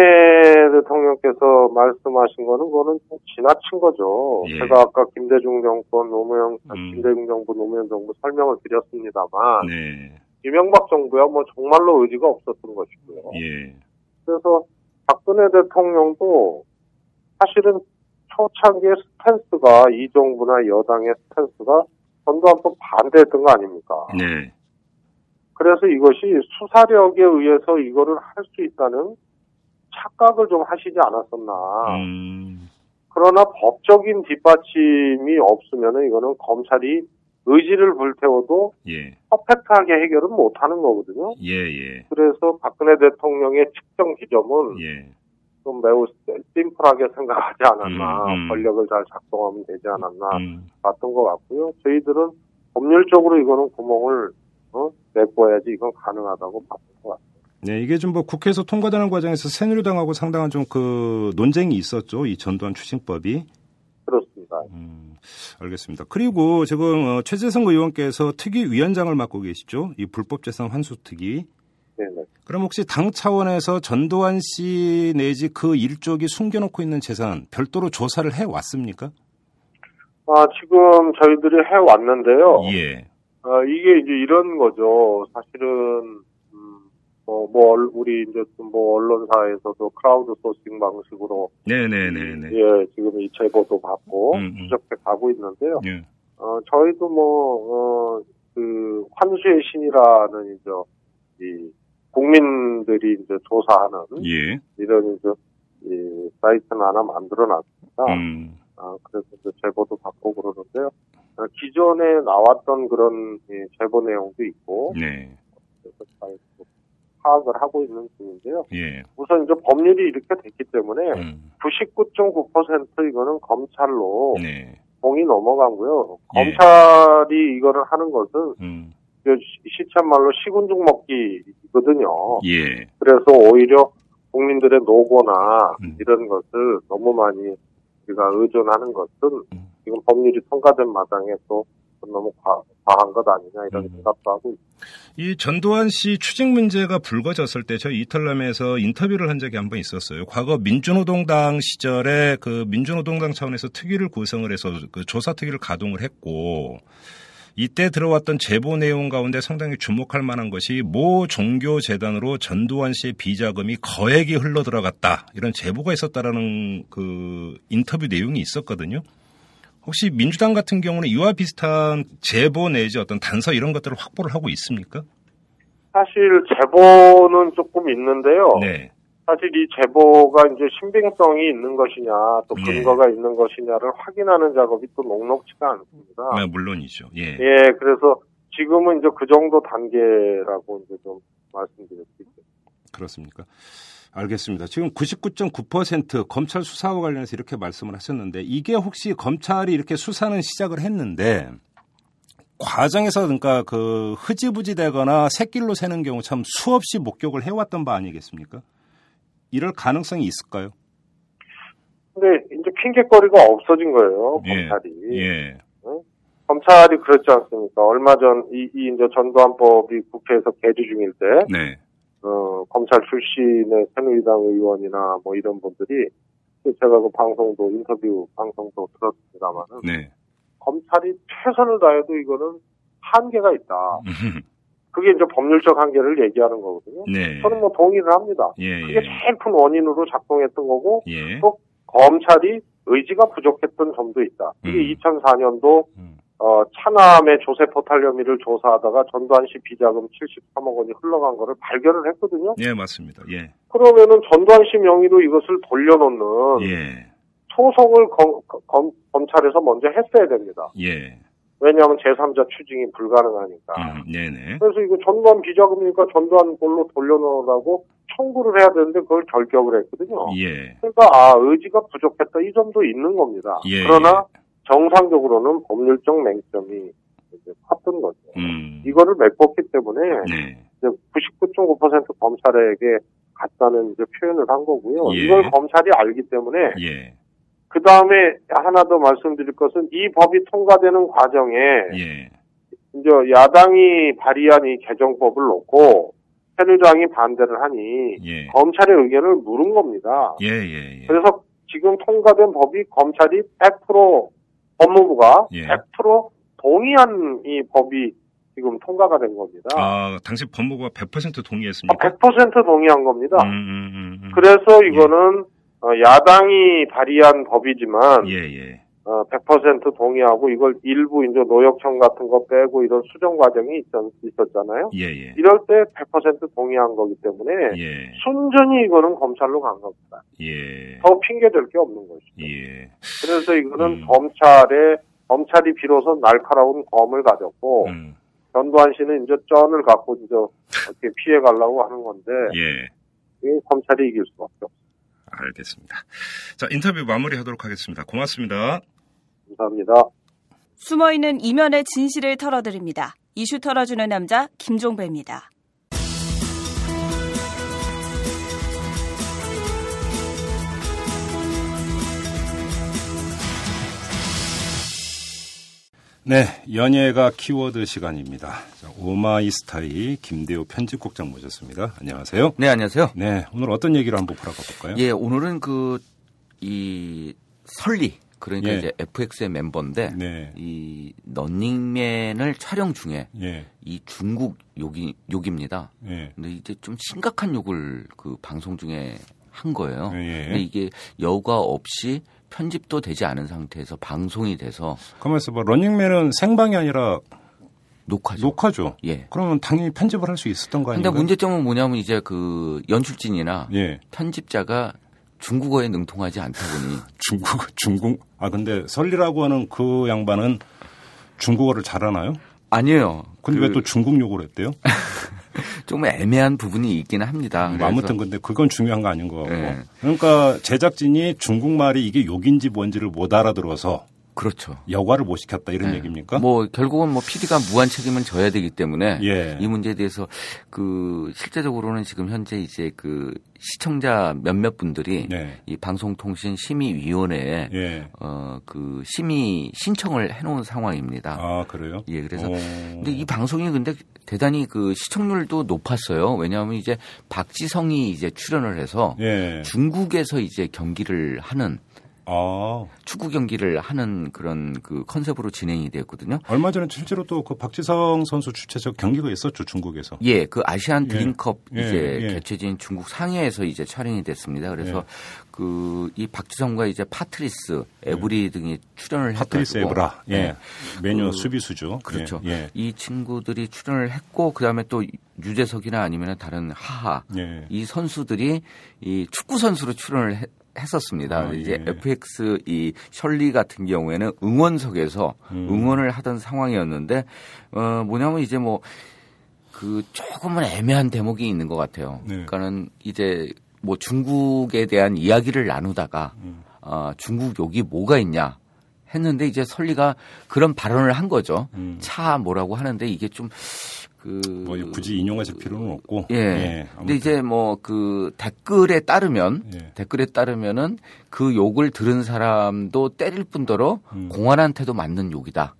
대통령께서 말씀하신 거는 그거는 좀 지나친 거죠. 예. 제가 아까 김대중 정권 노무현 음. 김대중 정부 노무현 정부 설명을 드렸습니다만 네. 이명박 정부야 뭐 정말로 의지가 없었던 것이고요. 예. 그래서 박근혜 대통령도 사실은 초창기의 스탠스가 이 정부나 여당의 스탠스가 전두환법 반대했던 거 아닙니까? 네. 그래서 이것이 수사력에 의해서 이거를 할 수 있다는 착각을 좀 하시지 않았었나. 음. 그러나 법적인 뒷받침이 없으면 이거는 검찰이 의지를 불태워도 예. 퍼펙트하게 해결은 못하는 거거든요. 예, 예. 그래서 박근혜 대통령의 측정 지점은 예. 좀 매우 심플하게 생각하지 않았나. 음, 음. 권력을 잘 작동하면 되지 않았나 음. 봤던 것 같고요. 저희들은 법률적으로 이거는 구멍을 어? 내꿔야지 이건 가능하다고 봤던 것 같아요. 네, 이게 좀 뭐 국회에서 통과되는 과정에서 새누리당하고 상당한 좀 그 논쟁이 있었죠. 이 전두환 추징법이. 그렇습니다. 음, 알겠습니다. 그리고 지금 어, 최재성 의원께서 특위 위원장을 맡고 계시죠. 이 불법 재산 환수 특위. 네네. 그럼 혹시 당 차원에서 전두환 씨 내지 그 일족이 숨겨놓고 있는 재산 별도로 조사를 해 왔습니까? 아, 지금 저희들이 해 왔는데요. 예. 아, 이게 이제 이런 거죠. 사실은, 음, 뭐, 뭐, 얼- 우리 이제 좀뭐 언론사에서도 크라우드 소싱 방식으로, 네네네네. 예, 지금 이 제보도 받고, 음, 음. 추적해 가고 있는데요. 예. 어, 저희도 뭐, 어, 그, 환수의 신이라는 이제, 이, 국민들이 이제 조사하는 예. 이런 이제, 이, 사이트는 하나 만들어 놨습니다. 음. 아, 그래서 이제 제보도 받고 그러는데요. 어, 기존에 나왔던 그런 예, 제보 내용도 있고, 네. 그래서 잘 파악을 하고 있는 중인데요. 예. 우선 이제 법률이 이렇게 됐기 때문에 음. 99.9% 이거는 검찰로 네. 공이 넘어가고요. 예. 검찰이 이거를 하는 것은 음. 이제 시- 시쳇말로 시군죽 먹기거든요. 예. 그래서 오히려 국민들의 노고나 음. 이런 것을 너무 많이 우리가 의존하는 것은 음. 지금 법률이 통과된 마당에 또 너무 과, 과한 것 아니냐 이런 음. 생각도 하고. 이 전두환 씨 추징 문제가 불거졌을 때 저희 이탈남에서 인터뷰를 한 적이 한 번 있었어요. 과거 민주노동당 시절에 그 민주노동당 차원에서 특위를 구성을 해서 그 조사 특위를 가동을 했고 이때 들어왔던 제보 내용 가운데 상당히 주목할 만한 것이 모 종교 재단으로 전두환 씨의 비자금이 거액이 흘러 들어갔다 이런 제보가 있었다라는 그 인터뷰 내용이 있었거든요. 혹시 민주당 같은 경우는 이와 비슷한 제보 내지 어떤 단서 이런 것들을 확보를 하고 있습니까? 사실 제보는 조금 있는데요. 네. 사실 이 제보가 이제 신빙성이 있는 것이냐 또 네. 근거가 있는 것이냐를 확인하는 작업이 또 녹록치가 않습니다. 아, 물론이죠. 예. 예, 그래서 지금은 이제 그 정도 단계라고 이제 좀 말씀드릴 수 있겠습니다. 그렇습니까? 알겠습니다. 지금 99.9% 검찰 수사와 관련해서 이렇게 말씀을 하셨는데 이게 혹시 검찰이 이렇게 수사는 시작을 했는데 과정에서 그러니까 그 흐지부지 되거나 새길로 새는 경우 참 수없이 목격을 해왔던 바 아니겠습니까? 이럴 가능성이 있을까요? 근데 이제 핑계거리가 없어진 거예요, 예. 검찰이. 예. 검찰이 그렇지 않습니까? 얼마 전, 이, 이 이제 전두환법이 국회에서 개주 중일 때, 네. 어, 검찰 출신의 새누리당 의원이나 뭐 이런 분들이, 제가 그 방송도, 인터뷰 방송도 들었습니다만은, 네. 검찰이 최선을 다해도 이거는 한계가 있다. 그게 이제 법률적 한계를 얘기하는 거거든요. 네. 저는 뭐 동의를 합니다. 예, 그게 예. 제일 큰 원인으로 작동했던 거고, 예. 또 검찰이 의지가 부족했던 점도 있다. 이게 음. 2004년도 음. 어, 차남의 조세 포탈 혐의를 조사하다가 전두환 씨 비자금 73억 원이 흘러간 거를 발견을 했거든요. 예, 맞습니다. 예. 그러면은 전두환 씨 명의로 이것을 돌려놓는 예. 소송을 검, 검, 검찰에서 먼저 했어야 됩니다. 예. 왜냐하면 제3자 추징이 불가능하니까. 음, 네네. 그래서 이거 전두환 비자금이니까 전두환 걸로 돌려놓으라고 청구를 해야 되는데 그걸 결격을 했거든요. 예. 그러니까 아 의지가 부족했다 이 점도 있는 겁니다. 예. 그러나 정상적으로는 법률적 맹점이 이제 컸던 거죠. 음. 이거를 메꿨기 때문에 네. 이제 99.9% 검찰에게 갔다는 이제 표현을 한 거고요. 예. 이걸 검찰이 알기 때문에 예. 그 다음에 하나 더 말씀드릴 것은 이 법이 통과되는 과정에 예. 이제 야당이 발의한 이 개정법을 놓고 새누리당이 반대를 하니 예. 검찰의 의견을 물은 겁니다. 예, 예, 예. 그래서 지금 통과된 법이 검찰이 100% 법무부가 예. 100% 동의한 이 법이 지금 통과가 된 겁니다. 아, 당시 법무부가 100% 동의했습니까? 100% 동의한 겁니다. 음, 음, 음, 음. 그래서 이거는 어, 야당이 발의한 법이지만 예, 예. 어, 100% 동의하고 이걸 일부 이제 노역청 같은 거 빼고 이런 수정 과정이 있었, 잖아요 예, 예. 이럴 때 100% 동의한 거기 때문에 예. 순전히 이거는 검찰로 간 겁니다. 예. 더 핑계 댈게 없는 것이죠. 예. 그래서 이거는 음. 검찰에 검찰이 비로소 날카로운 검을 가졌고 음. 전두환 씨는 이제 쩐을 갖고 이제 어떻게 피해 가려고 하는 건데 예. 이 검찰이 이길 수밖에 없어요. 알겠습니다. 자 인터뷰 마무리하도록 하겠습니다. 고맙습니다. 감사합니다. 숨어있는 이면의 진실을 털어드립니다. 이슈 털어주는 남자 김종배입니다. 네, 연예가 키워드 시간입니다. 자, 오마이스타의 김대호 편집국장 모셨습니다. 안녕하세요. 네, 안녕하세요. 네, 오늘 어떤 얘기를 한번 풀어가 볼까요? 예, 오늘은 그, 이, 설리. 그러니까 예. 이제 FX의 멤버인데 네. 이 런닝맨을 촬영 중에 예. 이 중국 욕이 욕입니다. 예. 근데 이제 좀 심각한 욕을 그 방송 중에 한 거예요. 예. 근데 이게 여과 없이 편집도 되지 않은 상태에서 방송이 돼서 가만 있어 봐. 런닝맨은 생방이 아니라 녹화죠. 녹화죠. 예. 그러면 당연히 편집을 할 수 있었던 거 아닌가요? 근데 문제점은 뭐냐면 이제 그 연출진이나 예. 편집자가 중국어에 능통하지 않다 보니 [LAUGHS] 중국 중국 아 근데 설리라고 하는 그 양반은 중국어를 잘하나요? 아니에요. 근데 그... 왜또 중국 욕을 했대요? [LAUGHS] 좀 애매한 부분이 있기는 합니다. 음, 아무튼 근데 그건 중요한 거 아닌 거 같고. 네. 그러니까 제작진이 중국말이 이게 욕인지 뭔지를 못 알아들어서 그렇죠. 여과를 못 시켰다 이런 네. 얘기입니까? 뭐 결국은 뭐 PD가 무한 책임을 져야 되기 때문에 예. 이 문제에 대해서 그 실제적으로는 지금 현재 이제 그 시청자 몇몇 분들이 네. 이 방송통신 심의위원회에 예. 어그 심의 신청을 해놓은 상황입니다. 아 그래요? 예, 그래서 오. 근데 이 방송이 근데 대단히 그 시청률도 높았어요. 왜냐하면 이제 박지성이 이제 출연을 해서 예. 중국에서 이제 경기를 하는 아. 축구 경기를 하는 그런 그 컨셉으로 진행이 되었거든요. 얼마 전에 실제로 또 그 박지성 선수 주최 자선 경기가 있었죠 중국에서. 예, 그 아시안 예. 드림컵 예. 이제 예. 개최지인 중국 상해에서 이제 촬영이 됐습니다. 그래서 예. 그이 박지성과 이제 파트리스, 에브라 예. 등이 출연을 했고 파트리스 에브라, 예, 메뉴 그, 수비수죠. 그렇죠. 이 친구들이 출연을 했고 그 다음에 또 유재석이나 아니면 다른 하하 이 선수들이 이 축구 선수로 출연을 했. 했었습니다. 아, 이제 예. FX 이 셜리 같은 경우에는 응원석에서 음. 응원을 하던 상황이었는데 어 뭐냐면 이제 뭐 그 조금은 애매한 대목이 있는 것 같아요. 네. 그러니까는 이제 뭐 중국에 대한 이야기를 나누다가 음. 어 중국 욕이 뭐가 있냐 했는데 이제 설리가 그런 발언을 한 거죠. 음. 차 뭐라고 하는데 이게 좀 그 뭐 굳이 인용하실 필요는 없고 예. 예 근데 이제 뭐 그 댓글에 따르면 예. 댓글에 따르면은 그 욕을 들은 사람도 때릴 뿐더러 음. 공안한테도 맞는 욕이다.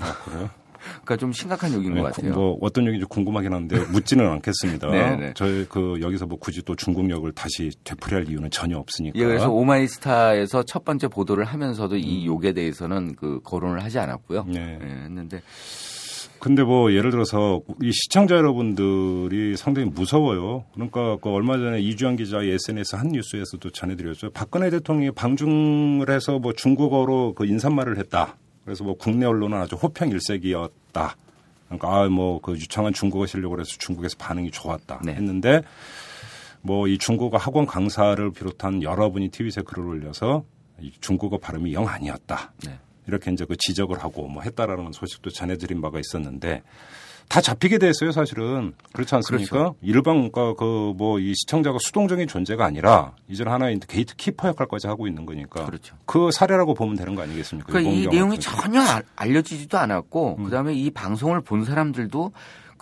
아 그래요? [LAUGHS] 그러니까 좀 심각한 욕인 네, 것 같아요. 뭐 어떤 욕인지 궁금하긴 한데 묻지는 않겠습니다. [LAUGHS] 네, 네. 저희 그 여기서 뭐 굳이 또 중국 역을 다시 되풀이할 이유는 전혀 없으니까. 예, 그래서 오마이스타에서 첫 번째 보도를 하면서도 이 음. 욕에 대해서는 그 거론을 하지 않았고요. 네. 네 했는데 근데 뭐 예를 들어서 이 시청자 여러분들이 상당히 무서워요. 그러니까 그 얼마 전에 이주영 기자의 SNS 한 뉴스에서도 전해드렸죠. 박근혜 대통령이 방중을 해서 뭐 중국어로 그 인사말을 했다. 그래서 뭐 국내 언론은 아주 호평 일색이었다. 그러니까 아 뭐 그 유창한 중국어 실력을 해서 중국에서 반응이 좋았다 네. 했는데 뭐 이 중국어 학원 강사를 비롯한 여러분이 트윗에 글을 올려서 이 중국어 발음이 영 아니었다. 네. 이렇게 이제 그 지적을 하고 뭐 했다라는 소식도 전해드린 바가 있었는데 다 잡히게 됐어요, 사실은. 그렇지 않습니까? 그렇죠. 일방, 그러니까 그뭐 이 시청자가 수동적인 존재가 아니라 이제 하나의 gatekeeper 역할까지 하고 있는 거니까. 그렇죠. 그 사례라고 보면 되는 거 아니겠습니까? 그러니까 이 내용이 전혀 알려지지도 않았고 음. 그다음에 이 방송을 본 사람들도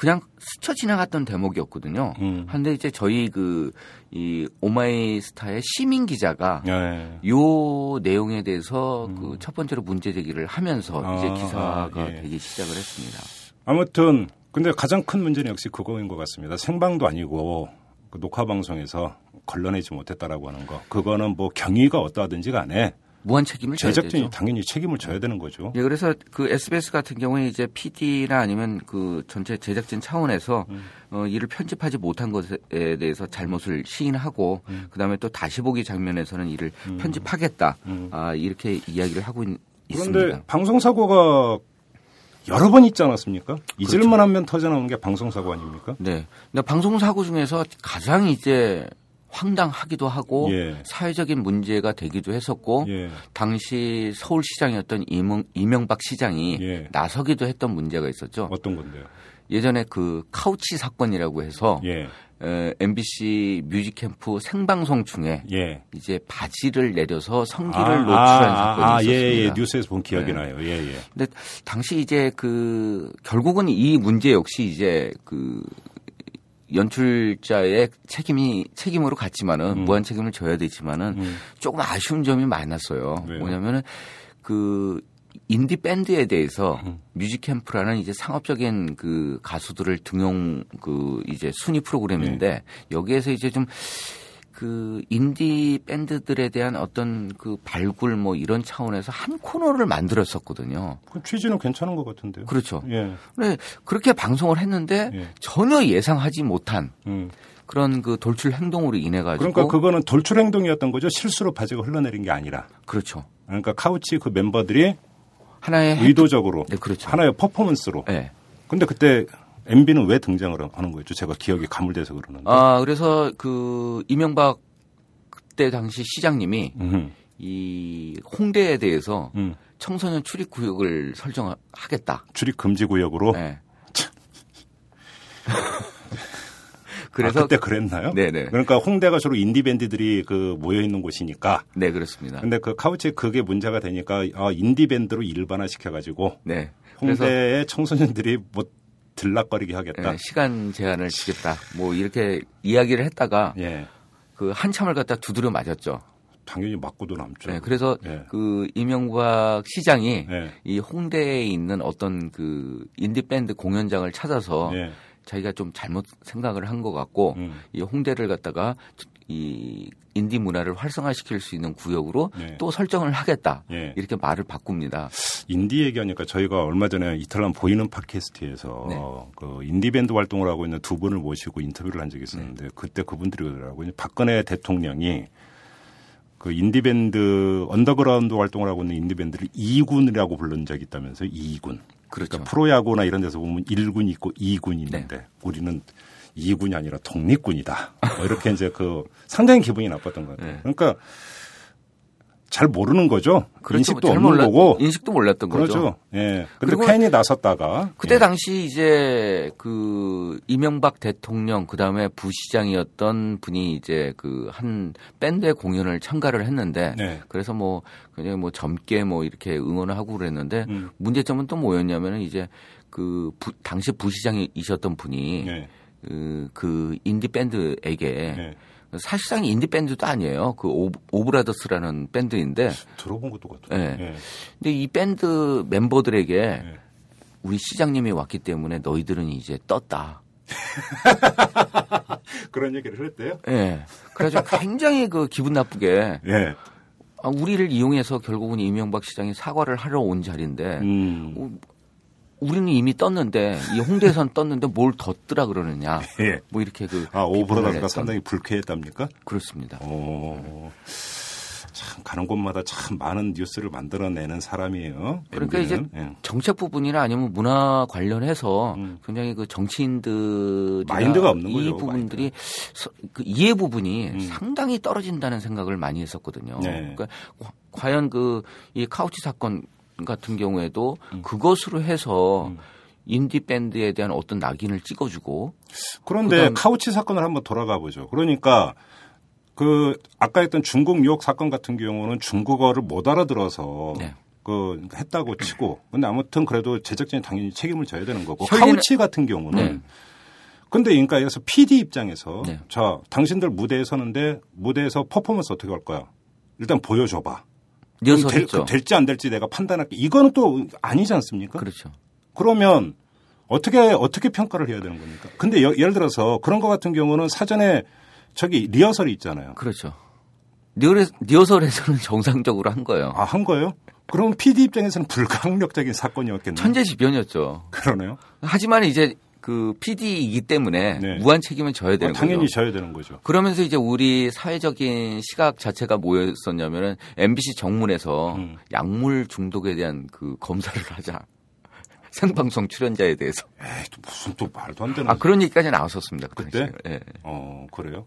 그냥 스쳐 지나갔던 대목이었거든요. 음. 한데 이제 저희 그 이 오마이스타의 시민 기자가 네. 요 내용에 대해서 음. 그첫 번째로 문제 제기를 하면서 아, 이제 기사가 예. 되기 시작을 했습니다. 아무튼 근데 가장 큰 문제는 역시 그거인 것 같습니다. 생방도 아니고 그 녹화 방송에서 걸러내지 못했다라고 하는 거. 그거는 뭐 경위가 어떠하든지 간에 무한 책임을 져야 제작진이. 당연히 책임을 져야 되는 거죠. 예, 그래서 그 SBS 같은 경우에 이제 PD나 아니면 그 전체 제작진 차원에서 음. 어, 이를 편집하지 못한 것에 대해서 잘못을 시인하고 음. 그다음에 또 다시 보기 장면에서는 이를 음. 편집하겠다. 음. 아, 이렇게 이야기를 하고 있, 그런데 있습니다. 방송 사고가 여러 번 있지 않았습니까? 잊을만 그렇죠. 터져나오는 게 방송 사고 아닙니까? 네. 근데 방송 사고 중에서 가장 이제 황당하기도 하고 예. 사회적인 문제가 되기도 했었고 예. 당시 서울시장이었던 이명, 이명박 시장이 예. 나서기도 했던 문제가 있었죠. 어떤 건데요? 예전에 그 카우치 사건이라고 해서 예. 에, MBC 뮤직캠프 생방송 중에 예. 이제 바지를 내려서 성기를 아, 노출한 아, 사건이 아, 아, 있었습니다. 예, 예. 뉴스에서 본 기억이 네. 나요. 예, 예. 근데 당시 이제 그 결국은 이 문제 역시 이제 그 연출자의 책임이 책임으로 갔지만은 음. 무한 책임을 져야 되지만은 음. 조금 아쉬운 점이 많았어요. 왜요? 뭐냐면은 그 인디 밴드에 대해서 음. 뮤직 캠프라는 이제 상업적인 그 가수들을 등용 그 이제 순위 프로그램인데 네. 여기에서 이제 좀 그 인디 밴드들에 대한 어떤 그 발굴 뭐 이런 차원에서 한 코너를 만들었었거든요. 그 취지는 괜찮은 것 같은데요. 그렇죠. 예. 근데 그렇게 방송을 했는데 예. 전혀 예상하지 못한 음. 그런 그 돌출 행동으로 인해 가지고 그러니까 그거는 돌출 행동이었던 거죠. 실수로 바지가 흘러내린 게 아니라. 그렇죠. 그러니까 카우치 그 멤버들이 하나의 의도적으로 네, 그렇죠. 하나의 퍼포먼스로. 네. 근데 그때 MB는 왜 등장을 하는 거였죠? 제가 기억이 가물돼서 그러는데. 아, 그래서 그 이명박 그때 당시 시장님이 음흠. 이 홍대에 대해서 음. 청소년 출입 구역을 설정하겠다. 출입 금지 구역으로. 네. [LAUGHS] [LAUGHS] 그래서 아, 그때 그랬나요? 네네. 그러니까 홍대가 주로 인디 밴드들이 그 모여 있는 곳이니까. 네 그렇습니다. 근데 그 카우치에 그게 문제가 되니까 아, 인디 밴드로 일반화 시켜가지고. 네. 홍대의 청소년들이 뭐 들락거리게 하겠다. 네, 시간 제한을 주겠다. 뭐 이렇게 이야기를 했다가 예. 그 한참을 갖다 두드려 맞았죠. 당연히 맞고도 남죠. 네, 그래서 예. 그 이명박 시장이 예. 이 홍대에 있는 어떤 그 인디 밴드 공연장을 찾아서 예. 자기가 좀 잘못 생각을 한 것 같고 음. 이 홍대를 갖다가 이 인디 문화를 활성화시킬 수 있는 구역으로 네. 또 설정을 하겠다 네. 이렇게 말을 바꿉니다. 인디 얘기하니까 저희가 얼마 전에 이탈남 보이는 팟캐스트에서 네. 그 인디 밴드 활동을 하고 있는 두 분을 모시고 인터뷰를 한 적이 있었는데 네. 그때 그분들이 그러더라고요. 박근혜 대통령이 그 인디 밴드 언더그라운드 활동을 하고 있는 인디 밴드를 이군이라고 부른 적이 있다면서요. 이군. 그렇죠. 그러니까 프로야구나 이런 데서 보면 1군 있고 2군 있는데 네. 우리는 2군이 아니라 독립군이다. 뭐 이렇게 이제 그 상당히 기분이 나빴던 것 같아요. 네. 그러니까 잘 모르는 거죠. 그렇죠. 인식도 없는 몰라, 거고. 인식도 몰랐던 그렇죠. 거죠. 예. 근데 팬이 나섰다가 그때 예. 당시 이제 그 이명박 대통령 그다음에 부시장이었던 분이 이제 그 한 밴드의 공연을 참가를 했는데 네. 그래서 뭐 그냥 뭐 젊게 뭐 이렇게 응원을 하고 그랬는데 음. 문제점은 또 뭐였냐면은 이제 그 부, 당시 부시장이셨던 분이 네. 그, 그 인디 밴드에게 네. 사실상 인디 밴드도 아니에요. 그 오브라더스라는 밴드인데 들어본 것도 같아요. 네. 네. 근데 이 밴드 멤버들에게 네. 우리 시장님이 왔기 때문에 너희들은 이제 떴다. [LAUGHS] 그런 얘기를 했대요? 예. 네. 그래가지고 [LAUGHS] 굉장히 그 기분 나쁘게. 예. 아, 우리를 이용해서 결국은 이명박 시장이 사과를 하러 온 자리인데 음. 어, 우리는 이미 떴는데 이 홍대에선 [LAUGHS] 떴는데 뭘 덧더라 그러느냐. 예. 뭐 이렇게 그 아, 오브라더가 상당히 불쾌했답니까? 그렇습니다. 오. 참 가는 곳마다 참 많은 뉴스를 만들어내는 사람이에요. 그러니까 MB는. 이제 예. 정책 부분이나 아니면 문화 관련해서 음. 굉장히 그 정치인들 마인드가 없는 이 거죠. 부분들이 그 이해 부분이 음. 상당히 떨어진다는 생각을 많이 했었거든요. 네. 그러니까 과연 그 이 카우치 사건 같은 경우에도 음. 그것으로 해서 음. 인디 밴드에 대한 어떤 낙인을 찍어주고 그런데 그다음... 카우치 사건을 한번 돌아가 보죠. 그러니까 그 아까 했던 중국 유혹 사건 같은 경우는 중국어를 못 알아들어서 네. 그 했다고 치고 근데 아무튼 그래도 제작진이 당연히 책임을 져야 되는 거고 혈리는... 카우치 같은 경우는 네. 근데 그러니까 여기서 PD 입장에서 네. 자 당신들 무대에 서는데 무대에서 퍼포먼스 어떻게 할 거야? 일단 보여줘봐. 될, 될지 안 될지 내가 판단할게. 이거는 또 아니지 않습니까? 그렇죠. 그러면 어떻게 어떻게 평가를 해야 되는 겁니까? 근데 여, 예를 들어서 그런 것 같은 경우는 사전에 저기 리허설이 있잖아요. 그렇죠. 리허설, 에서는 [LAUGHS] 정상적으로 한 거예요. 아, 한 거예요? 그럼 PD 입장에서는 불가항력적인 사건이었겠네요. 천재지변이었죠. 그러네요. 하지만 이제 그 PD이기 때문에 네. 무한 책임은 져야 되는 어, 당연히 거죠. 져야 되는 거죠. 그러면서 이제 우리 사회적인 시각 자체가 뭐였었냐면은 MBC 정문에서 음. 약물 중독에 대한 그 검사를 [LAUGHS] 하자. 생방송 출연자에 대해서. 에이, 또 무슨 또 말도 안 되는. 아, 그런 얘기까지 나왔었습니다. 그 그때? 예. 어, 그래요?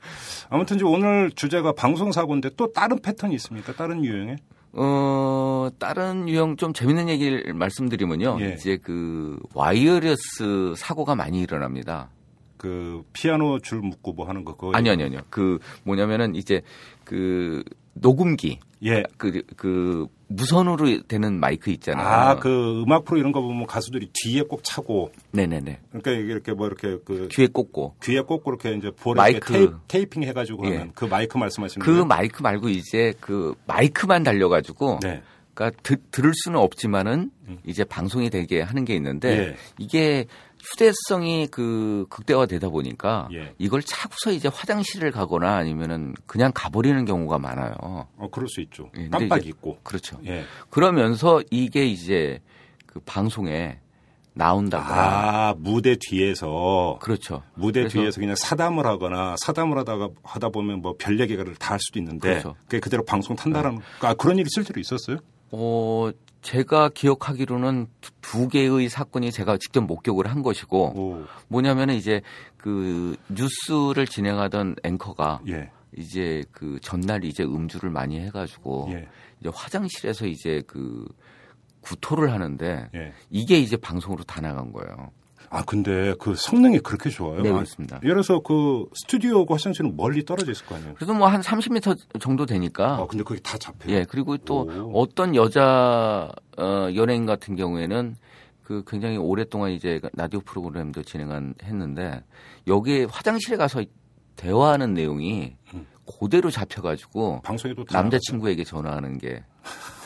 아무튼 이제 오늘 주제가 방송사고인데 또 다른 패턴이 있습니까? 다른 유형에? 어, 다른 유형 좀 재밌는 얘기를 말씀드리면요. 예. 이제 그 와이어리스 사고가 많이 일어납니다. 그 피아노 줄 묶고 뭐 하는 거 그거 아니요 아니요 아니요 그 뭐냐면은 이제 그 녹음기 예 그그 그 무선으로 되는 마이크 있잖아요. 아, 그 음악 프로 이런 거 보면 가수들이 뒤에 꼭 차고. 네네네. 그러니까 이렇게 뭐 이렇게 그 귀에 꽂고. 귀에 꽂고 이렇게 이제 볼에 마이크 테이, 핑 해가지고 예. 하는 그 마이크 말씀하시는 그 거예요? 마이크 말고 이제 그 마이크만 달려가지고. 네. 그러니까 드, 들을 수는 없지만은 음. 이제 방송이 되게 하는 게 있는데 예. 이게 휴대성이 그 극대화되다 보니까 예. 이걸 차고서 이제 화장실을 가거나 아니면은 그냥 가버리는 경우가 많아요. 어, 그럴 수 있죠. 예, 깜빡 잊고. 그렇죠. 예. 그러면서 이게 이제 그 방송에 나온다가 아 무대 뒤에서 그렇죠. 무대 뒤에서 그냥 사담을 하거나 사담을 하다가 하다 보면 뭐 별 얘기를 다 할 수도 있는데 그렇죠. 그게 그대로 방송 탄다라는 네. 아, 그런 일이 실제로 있었어요? 어 제가 기억하기로는 두 개의 사건이 제가 직접 목격을 한 것이고 오. 뭐냐면은 이제 그 뉴스를 진행하던 앵커가 예. 이제 그 전날 이제 음주를 많이 해가지고 예. 이제 화장실에서 이제 그 구토를 하는데 예. 이게 이제 방송으로 다 나간 거예요. 아 근데 그 성능이 그렇게 좋아요? 네 그렇습니다. 예를 들어서 그 스튜디오고 화장실은 멀리 떨어져 있을 거 아니에요? 그래도 뭐 한 30m 정도 되니까. 아 근데 그게 다 잡혀요. 예 그리고 또 오. 어떤 여자 어, 연예인 같은 경우에는 그 굉장히 오랫동안 이제 라디오 프로그램도 진행한 했는데 여기에 화장실에 가서 대화하는 내용이 음. 그대로 잡혀가지고 방송에도 남자친구에게 전화하는 게 [LAUGHS]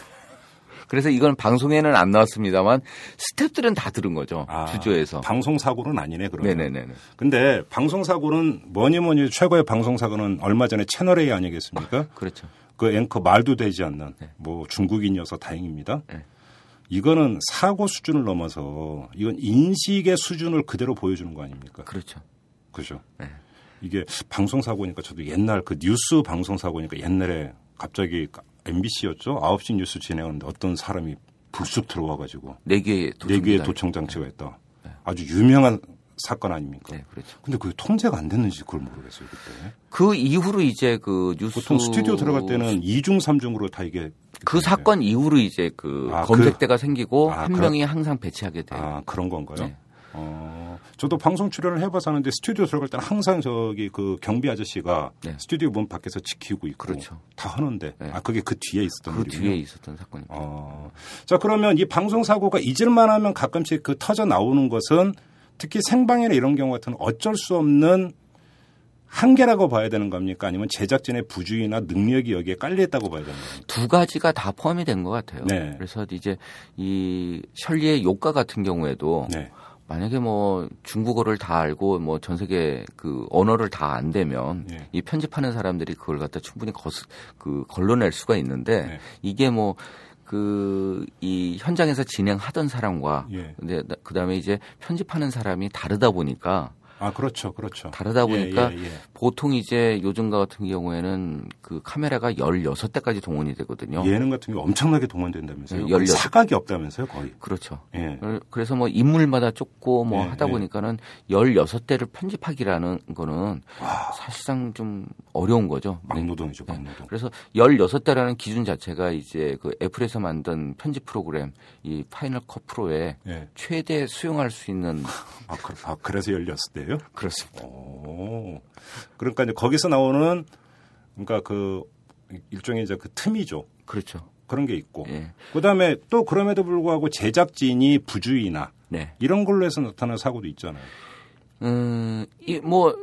그래서 이건 방송에는 안 나왔습니다만 스탭들은 다 들은 거죠. 아, 주조에서. 방송 사고는 아니네 그러면. 네네네. 근데 방송 사고는 뭐니 뭐니 최고의 방송 사고는 얼마 전에 채널 A 아니겠습니까? 아, 그렇죠. 그 앵커 말도 되지 않는 네. 뭐 중국인이어서 다행입니다. 네. 이거는 사고 수준을 넘어서 이건 인식의 수준을 그대로 보여주는 거 아닙니까? 그렇죠. 그죠. 네. 이게 방송 사고니까 저도 옛날 그 뉴스 방송 사고니까 옛날에 갑자기 MBC였죠. 9시 뉴스 진행하는데 어떤 사람이 불쑥 들어와가지고 네 개의 네 개의 도청 장치가 있다. 네. 아주 유명한 사건 아닙니까? 네, 그렇죠. 근데 그게 통제가 안 됐는지 그걸 모르겠어요 그때. 그 이후로 이제 그 뉴스 보통 스튜디오 들어갈 때는 2중 3중으로 다 이게 그 사건 이후로 이제 그 아, 검색대가 그, 생기고 아, 한 명이 항상 배치하게 돼요. 아 그런 건가요? 네. 어, 저도 방송 출연을 해봐서 하는데 스튜디오 들어갈 때는 항상 저기 그 경비 아저씨가 네. 스튜디오 문 밖에서 지키고 있고 그렇죠. 다 하는데 네. 아 그게 그 뒤에 있었던 그 일이군요. 뒤에 있었던 사건이죠. 어, 자 그러면 이 방송 사고가 잊을만 하면 가끔씩 그 터져 나오는 것은 특히 생방이나 이런 경우 같은 어쩔 수 없는 한계라고 봐야 되는 겁니까? 아니면 제작진의 부주의나 능력이 여기에 깔려 있다고 봐야 되는 겁니까? 두 가지가 다 포함이 된 것 같아요. 네. 그래서 이제 이 셜리의 효과 같은 경우에도 네. 만약에 뭐 중국어를 다 알고 뭐 전 세계 그 언어를 다 안 되면 예. 이 편집하는 사람들이 그걸 갖다 충분히 거스, 그 걸러낼 수가 있는데 예. 이게 뭐 그이 현장에서 진행하던 사람과 예. 근데 그다음에 이제 편집하는 사람이 다르다 보니까 아, 그렇죠. 그렇죠. 다르다 예, 보니까 예, 예, 예. 보통 이제 요즘과 같은 경우에는 그 카메라가 16대까지 동원이 되거든요. 예능 같은 경우 엄청나게 동원된다면서요. 16... 사각이 없다면서요, 거의. 그렇죠. 예. 그래서 뭐 인물마다 쫓고 뭐 예, 하다 보니까는 16대를 편집하기라는 거는 와. 사실상 좀 어려운 거죠. 막노동이죠, 막노동. 그래서 16대라는 기준 자체가 이제 그 애플에서 만든 편집 프로그램 이 Final Cut Pro에 최대 수용할 수 있는 아, 그, 아 그래서 16대 거예요? 그렇습니다. 오. 그러니까 이제 거기서 나오는 그러니까 그 일종의 이제 그 틈이죠. 그렇죠. 그런 게 있고. 예. 그다음에 또 그럼에도 불구하고 제작진이 부주의나 네. 이런 걸로 해서 나타나는 사고도 있잖아요. 음, 이뭐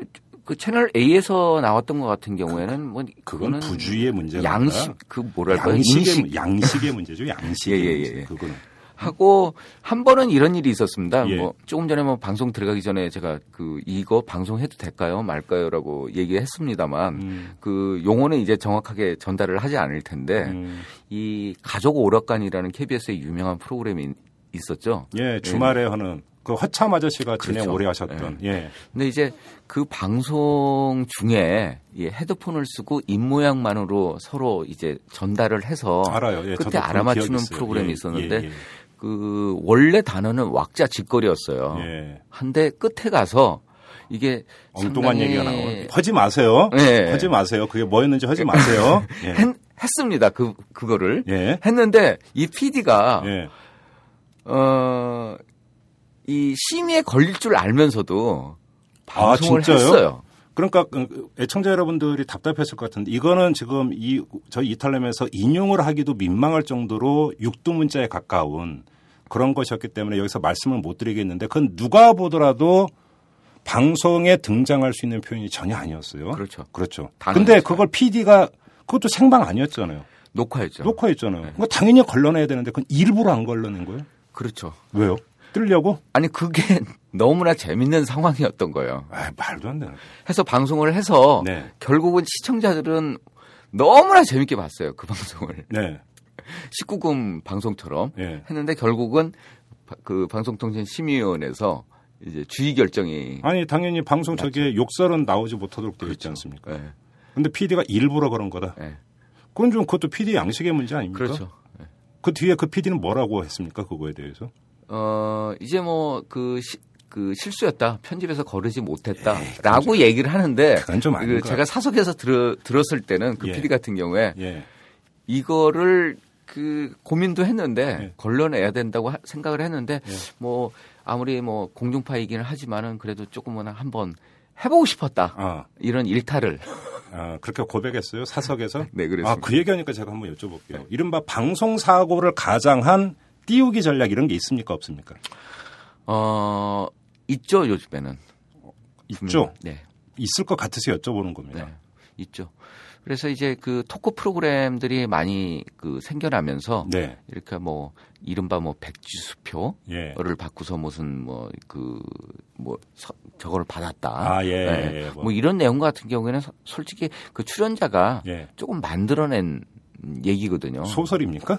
그 채널 A에서 나왔던 것 같은 경우에는 뭐 그건 부주의의 문제가 양식 그 뭐랄까 양식의. 양식의 문제죠. [LAUGHS] 양식의 예, 예, 예. 문제. 그거는 하고 한 번은 이런 일이 있었습니다. 예. 뭐 조금 전에 뭐 방송 들어가기 전에 제가 그 이거 방송해도 될까요, 말까요라고 얘기했습니다만 음. 그 용어는 이제 정확하게 전달을 하지 않을 텐데 음. 이 가족 오락관이라는 KBS의 유명한 프로그램이 있었죠. 예, 주말에 예. 하는 그 허참 아저씨가 진행 그렇죠. 오래 하셨던. 예. 예. 근데 이제 그 방송 중에 이 헤드폰을 쓰고 입 모양만으로 서로 이제 전달을 해서 알아요. 예, 끝에 알아맞추는 프로그램이 예, 있었는데 예, 예. 그 원래 단어는 왁자 짓거리였어요. 예. 한데 끝에 가서 이게 엉뚱한 얘기가 나오고 하지 마세요. 네. 하지 마세요. 그게 뭐였는지 하지 마세요. [LAUGHS] 예. 했, 했습니다. 그 그거를 예. 했는데 이 PD가 예. 어이 심의에 걸릴 줄 알면서도 방송을 아, 했어요. 그러니까 그 애청자 여러분들이 답답했을 것 같은데 이거는 지금 이 저희 이탈람에서 인용을 하기도 민망할 정도로 육두 문자에 가까운 그런 것이었기 때문에 여기서 말씀을 못 드리겠는데 그건 누가 보더라도 방송에 등장할 수 있는 표현이 전혀 아니었어요. 그렇죠. 그렇죠. 근데 그걸 PD가 그것도 생방 아니었잖아요. 녹화했죠. 녹화했잖아요. 네. 그거 당연히 걸러내야 되는데 그건 일부러 안 걸러낸 거예요? 그렇죠. 왜요? 뜨려고? 아니 그게 [LAUGHS] 너무나 재밌는 상황이었던 거예요. 아, 말도 안 되는. 해서 방송을 해서 네. 결국은 시청자들은 너무나 재밌게 봤어요 그 방송을. 네. 19금 방송처럼 네. 했는데 결국은 그 방송통신심의위원회에서 이제 주의 결정이 아니 당연히 방송 저기에 욕설은 나오지 못하도록 되어 있지 그렇죠. 않습니까? 네. 근데 PD가 일부러 그런 거다. 네. 그건 좀 그것도 PD 양식의 문제 아닙니까? 그렇죠. 네. 그 뒤에 그 PD는 뭐라고 했습니까? 그거에 대해서? 어, 이제 뭐, 그, 시, 그 실수였다. 편집에서 거르지 못했다라고 얘기를 하는데 그건 좀그 제가 사석에서 들어, 들었을 때는 그 예. PD 같은 경우에 예. 이거를 그 고민도 했는데 예. 걸러내야 된다고 하, 생각을 했는데 예. 뭐 아무리 뭐 공중파이기는 하지만은 그래도 조금은 한번 해보고 싶었다. 아. 이런 일탈을. 아, 그렇게 고백했어요 사석에서. [LAUGHS] 네, 그래서 아, 그 얘기하니까 제가 한번 여쭤볼게요. 이른바 방송 사고를 가장한 띄우기 전략 이런 게 있습니까 없습니까? 어 있죠 요즘에는 있죠. 네 있을 것 같아서 여쭤보는 겁니다. 네, 있죠. 그래서 이제 그 토크 프로그램들이 많이 그 생겨나면서 네. 이렇게 뭐 이른바 뭐 백지수표를 예. 받고서 무슨 뭐 그뭐 그 저거를 받았다. 아, 예, 네. 예, 뭐. 뭐. 이런 내용 같은 경우에는 솔직히 그 출연자가 예. 조금 만들어낸 얘기거든요. 소설입니까?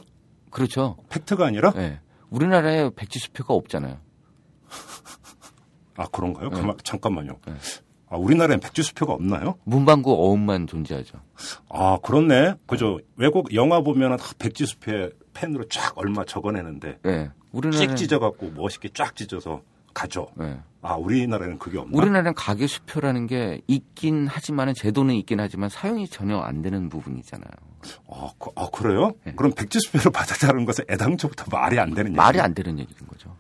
그렇죠. 팩트가 아니라? 네. 우리나라에 백지수표가 없잖아요. 아 그런가요? 네. 가만, 잠깐만요. 네. 아, 우리나라엔 백지수표가 없나요? 문방구 어음만 존재하죠. 아 그렇네. 그죠. 외국 영화 보면은 백지수표에 펜으로 쫙 얼마 적어내는데 네. 우리나라는... 찍 찢어갖고 멋있게 쫙 찢어서 가죠. 네. 아 우리나라는 그게 없나? 우리나라는 가계 수표라는 게 있긴 하지만은 제도는 있긴 하지만 사용이 전혀 안 되는 부분이잖아요. 아, 그, 아 그래요? 네. 그럼 백지 수표를 받았다는 것은 애당초부터 말이 안 되는 얘기 말이 안 되는 얘기인 거죠.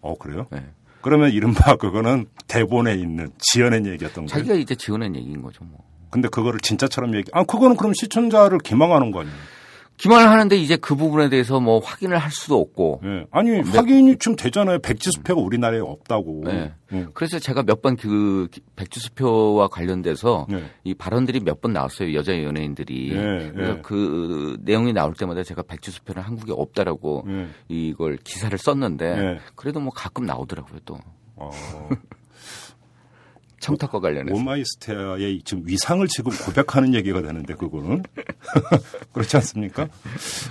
어 그래요? 네. 그러면 이른바 [LAUGHS] 그거는 대본에 있는 지어낸 얘기였던 거예요. 자기가 이제 지어낸 얘기인 거죠, 뭐. 근데 그거를 진짜처럼 얘기. 아 그거는 그럼 시청자를 기망하는 거 아니에요? 기만을 하는데 이제 그 부분에 대해서 뭐 확인을 할 수도 없고. 네. 아니 네. 확인이 좀 되잖아요. 백지수표가 우리나라에 없다고. 네. 네. 그래서 제가 몇 번 그 백지수표와 관련돼서 네. 이 발언들이 몇 번 나왔어요. 여자 연예인들이. 네, 그래서 그 내용이 나올 때마다 제가 백지수표는 한국에 없다라고 이걸 기사를 썼는데 그래도 뭐 가끔 나오더라고요 또. 어. [LAUGHS] 청탁과 관련해서. 오마이스테아의 지금 위상을 지금 고백하는 얘기가 되는데 그거는 [LAUGHS] 그렇지 않습니까?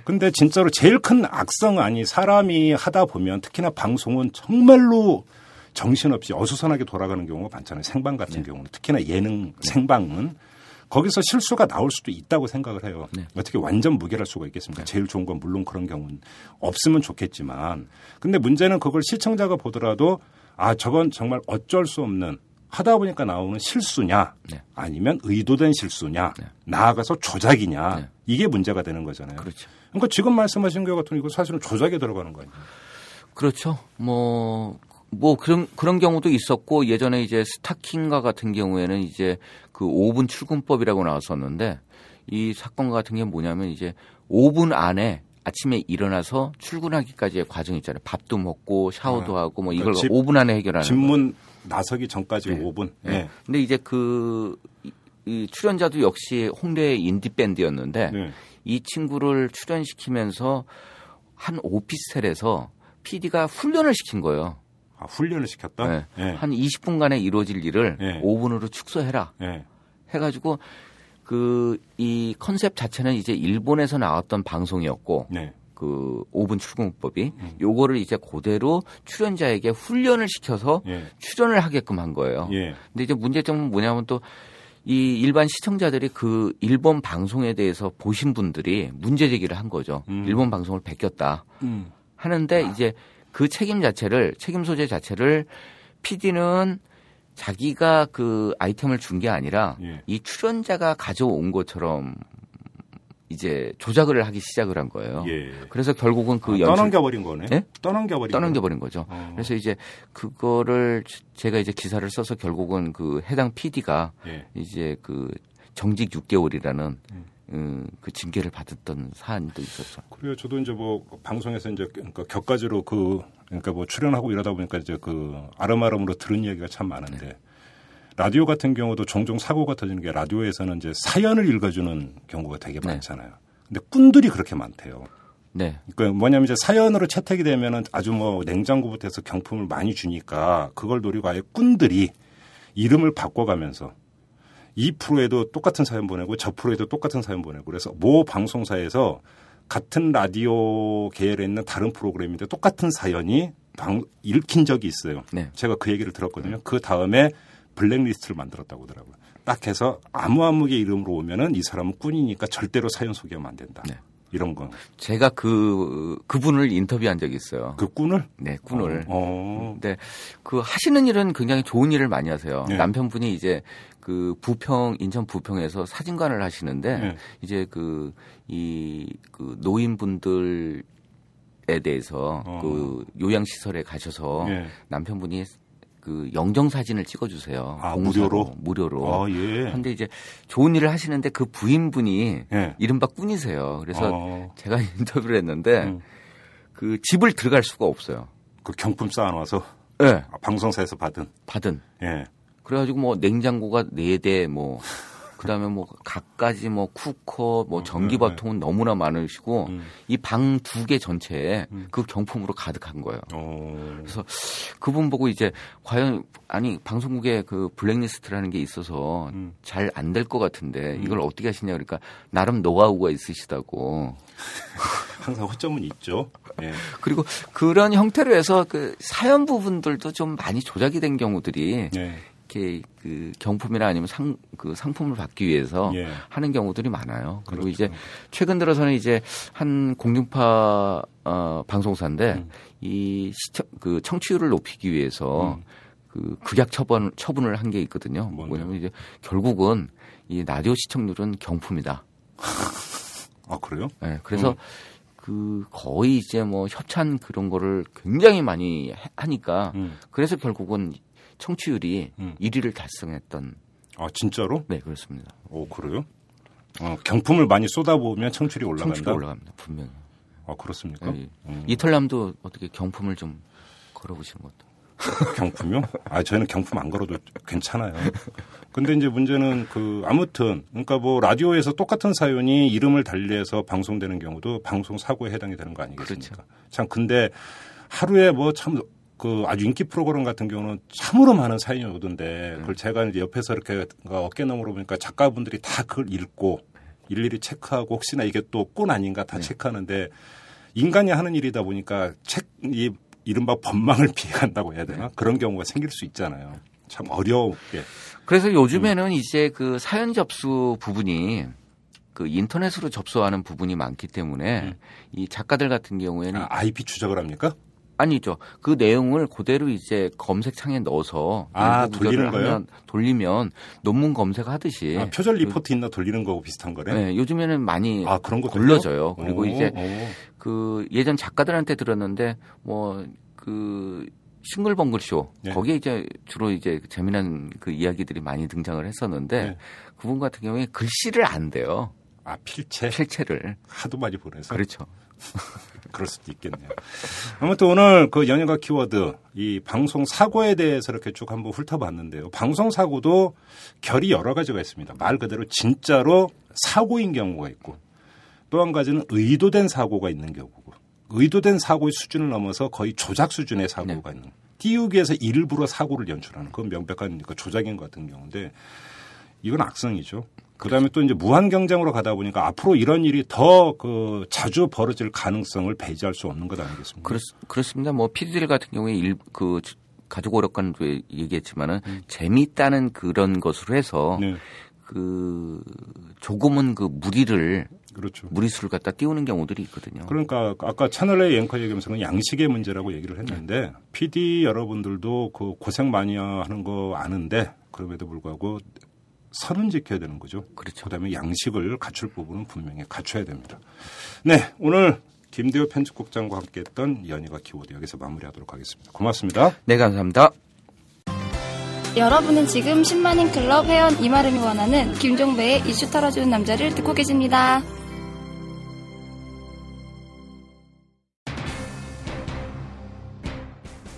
근데 진짜로 제일 큰 악성 아니 사람이 하다 보면 특히나 방송은 정말로 정신없이 어수선하게 돌아가는 경우가 많잖아요. 생방 같은 네. 경우는 특히나 예능 네. 생방은 거기서 실수가 나올 수도 있다고 생각을 해요. 네. 어떻게 완전 무결할 수가 있겠습니까? 네. 제일 좋은 건 물론 그런 경우는 없으면 좋겠지만 근데 문제는 그걸 시청자가 보더라도 아 저건 정말 어쩔 수 없는 하다 보니까 나오는 실수냐 네. 아니면 의도된 실수냐 네. 나아가서 조작이냐 네. 이게 문제가 되는 거잖아요. 그렇죠. 그러니까 지금 말씀하신 것 같은 이거 사실은 조작에 들어가는 거 아니에요? 그렇죠. 뭐, 뭐 그런 그런 경우도 있었고 예전에 이제 스타킹과 같은 경우에는 이제 그 5분 출근법이라고 나왔었는데 이 사건 같은 게 뭐냐면 이제 5분 안에 아침에 일어나서 출근하기까지의 과정 있잖아요. 밥도 먹고 샤워도 아, 하고 뭐 이걸 그러니까 집, 5분 안에 해결하는 집문 나서기 전까지 네. 5분. 네. 네. 근데 이제 그 이 출연자도 역시 홍대의 인디 밴드였는데 네. 이 친구를 출연시키면서 한 오피스텔에서 PD가 훈련을 시킨 거예요. 아, 훈련을 시켰다? 네. 네. 한 20분간에 이루어질 일을 네. 5분으로 축소해라. 네. 해가지고 그 이 컨셉 자체는 이제 일본에서 나왔던 방송이었고 네. 그 5분 출근법이 음. 요거를 이제 그대로 출연자에게 훈련을 시켜서 예. 출연을 하게끔 한 거예요. 예. 근데 이제 문제점은 뭐냐면 또 이 일반 시청자들이 그 일본 방송에 대해서 보신 분들이 문제 제기를 한 거죠. 음. 일본 방송을 베꼈다. 음. 하는데 이제 그 책임 자체를 책임 소재 자체를 PD는 자기가 그 아이템을 준 게 아니라 예. 이 출연자가 가져온 것처럼 이제 조작을 하기 시작을 한 거예요. 예. 그래서 결국은 그 아, 연출... 떠넘겨버린 거네. 예? 떠넘겨버린 떠넘겨버린 거죠. 어. 그래서 이제 그거를 제가 이제 기사를 써서 결국은 그 해당 PD가 예. 이제 그 정직 6개월이라는 음. 음, 그 징계를 받았던 사안도 있었죠. 그래요. 저도 이제 뭐 방송에서 이제 그러니까 격가지로 그 그러니까 뭐 출연하고 이러다 보니까 이제 그 아름아름으로 들은 이야기가 참 많은데 네. 라디오 같은 경우도 종종 사고가 터지는 게 라디오에서는 이제 사연을 읽어주는 경우가 되게 네. 많잖아요. 근데 꾼들이 그렇게 많대요. 네. 그러니까 뭐냐면 이제 사연으로 채택이 되면은 아주 뭐 냉장고부터 해서 경품을 많이 주니까 그걸 노리고 아예 꾼들이 이름을 바꿔가면서 이 프로에도 똑같은 사연 보내고 저 프로에도 똑같은 사연 보내고 그래서 모 방송사에서 같은 라디오 계열에 있는 다른 프로그램인데 똑같은 사연이 방, 읽힌 적이 있어요. 네. 제가 그 얘기를 들었거든요. 그 다음에 블랙리스트를 만들었다고 하더라고요. 딱 해서 아무 아무개 이름으로 오면은 이 사람은 꾼이니까 절대로 사연 소개하면 안 된다. 네. 이런 거. 제가 그 그분을 인터뷰한 적이 있어요. 그 꾼을? 네, 꾼을. 어. 어. 네, 그 하시는 일은 굉장히 좋은 일을 많이 하세요. 네. 남편분이 이제 그 부평 인천 부평에서 사진관을 하시는데 네. 이제 그 이그 그 노인분들 에 대해서 어. 그 요양 시설에 가셔서 네. 남편분이 그 영정 사진을 찍어주세요. 아, 무료로? 무료로. 아, 예. 근데 이제 좋은 일을 하시는데 그 부인분이 예. 이른바 꾼이세요. 그래서 어. 제가 [LAUGHS] 인터뷰를 했는데 음. 그 집을 들어갈 수가 없어요. 그 경품 쌓아놔서? 네. 아, 방송사에서 받은? 받은. 예. 그래가지고 뭐 냉장고가 네 대 뭐 그다음에 뭐 갖가지 뭐 쿠커 뭐 어, 전기밥통은 네, 네. 너무나 많으시고 음. 이방 두 개 전체에 음. 그 경품으로 가득한 거예요. 오. 어. 그래서 그분 보고 이제 과연 아니 방송국에 그 블랙리스트라는 게 있어서 음. 잘안 될 것 같은데 음. 이걸 어떻게 하시냐 그러니까 나름 노하우가 있으시다고. [LAUGHS] 항상 허점은 있죠. 예. 그리고 그런 형태로 해서 그 사연 부분들도 좀 많이 조작이 된 경우들이 예. 이렇게 그 경품이나 아니면 상, 그 상품을 받기 위해서 예. 하는 경우들이 많아요. 그리고 그렇죠. 이제 최근 들어서는 이제 한 공중파 어, 방송사인데 음. 이 시청, 그 청취율을 높이기 위해서 음. 그 극약 처분, 처분을 한 게 있거든요. 뭔데요? 뭐냐면 이제 결국은 이 라디오 시청률은 경품이다. 아, 그래요? 네. 그래서 음. 그 거의 이제 뭐 협찬 그런 거를 굉장히 많이 하니까 음. 그래서 결국은 청취율이 음. 1위를 달성했던. 아 진짜로? 네 그렇습니다. 오 그래요? 어, 경품을 많이 쏟아보면 청취율이 올라간다. 청취율 올라갑니다 분명히. 아 그렇습니까? 네. 음. 이탈남도 어떻게 경품을 좀 걸어보시는 것도. [LAUGHS] 경품요? 아, 저희는 경품 안 걸어도 괜찮아요. 근데 이제 문제는 그 아무튼 그러니까 뭐 라디오에서 똑같은 사연이 이름을 달리해서 방송되는 경우도 방송 사고에 해당이 되는 거 아니겠습니까? 그렇죠. 참 근데 하루에 뭐 참 그 아주 인기 프로그램 같은 경우는 참으로 많은 사연이 오던데 그걸 제가 이제 옆에서 이렇게 어깨 너머로 보니까 작가분들이 다 그걸 읽고 일일이 체크하고 혹시나 이게 또꾼 아닌가 다 네. 체크하는데 인간이 하는 일이다 보니까 책, 이 이른바 법망을 [LAUGHS] 피해간다고 해야 되나? 네. 그런 경우가 생길 수 있잖아요. 참 어려웠게. 그래서 요즘에는 음. 이제 그 사연 접수 부분이 그 인터넷으로 접수하는 부분이 많기 때문에 음. 이 작가들 같은 경우에는 아, IP 추적을 합니까? 아니죠. 그 내용을 그대로 이제 검색창에 넣어서 아 돌리는 거요? 돌리면 논문 검색하듯이 아, 표절 그 리포트 있나 돌리는 거고 비슷한 거래. 네, 요즘에는 많이 아, 그런 거 걸러져요. 그리고 오, 이제 오. 그 예전 작가들한테 들었는데 뭐그 싱글벙글 쇼 네. 거기에 이제 주로 이제 재미난 그 이야기들이 많이 등장을 했었는데 네. 그분 같은 경우에 글씨를 안 돼요. 아 필체 필체를 하도 많이 보내서 그렇죠. [LAUGHS] 그럴 수도 있겠네요. 아무튼 오늘 그 연예가 키워드 이 방송 사고에 대해서 이렇게 쭉 한번 훑어봤는데요. 방송 사고도 결이 여러 가지가 있습니다. 말 그대로 진짜로 사고인 경우가 있고 또 한 가지는 의도된 사고가 있는 경우고 의도된 사고의 수준을 넘어서 거의 조작 수준의 사고가 네. 있는 띄우기 위해서 일부러 사고를 연출하는 그건 명백한 그 조작인 것 같은 경우인데 이건 악성이죠. 그다음에 또 이제 무한 경쟁으로 가다 보니까 앞으로 이런 일이 더 그 자주 벌어질 가능성을 배제할 수 없는 것 아니겠습니까? 그렇, 그렇습니다. 뭐 피디들 같은 경우에 일, 그 가족 오락관도 얘기했지만은 음. 재미있다는 그런 것으로 해서 네. 그 조금은 그 무리를 그렇죠. 무리수를 갖다 띄우는 경우들이 있거든요. 그러니까 아까 채널 A 앵커 얘기하면서는 양식의 문제라고 얘기를 했는데 네. PD 여러분들도 그 고생 많이 하는 거 아는데 그럼에도 불구하고 선은 지켜야 되는 거죠. 그렇죠. 그다음에 양식을 갖출 부분은 분명히 갖춰야 됩니다. 네, 오늘 김대호 편집국장과 함께했던 연희가 키워드 여기서 마무리하도록 하겠습니다. 고맙습니다. 네, 감사합니다. 여러분은 지금 10만인 클럽 회원 이마름이 원하는 김종배의 이슈 털어주는 남자를 듣고 계십니다.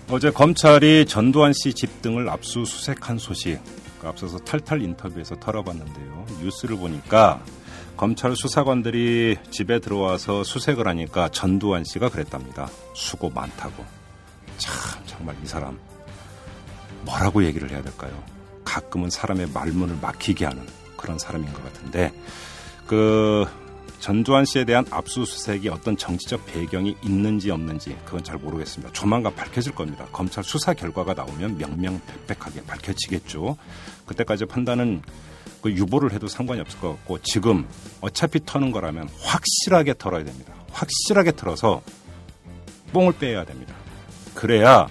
어제 검찰이 전두환 씨 집 등을 압수수색한 소식 그 앞서서 탈탈 인터뷰에서 털어봤는데요. 뉴스를 보니까 검찰 수사관들이 집에 들어와서 수색을 하니까 전두환 씨가 그랬답니다. 수고 많다고. 참 정말 이 사람 뭐라고 얘기를 해야 될까요? 가끔은 사람의 말문을 막히게 하는 그런 사람인 것 같은데 그 전두환 씨에 대한 압수수색이 어떤 정치적 배경이 있는지 없는지 그건 잘 모르겠습니다. 조만간 밝혀질 겁니다. 검찰 수사 결과가 나오면 명명백백하게 밝혀지겠죠. 그때까지 판단은 그 유보를 해도 상관이 없을 것 같고 지금 어차피 터는 거라면 확실하게 털어야 됩니다. 확실하게 털어서 뽕을 빼야 됩니다. 그래야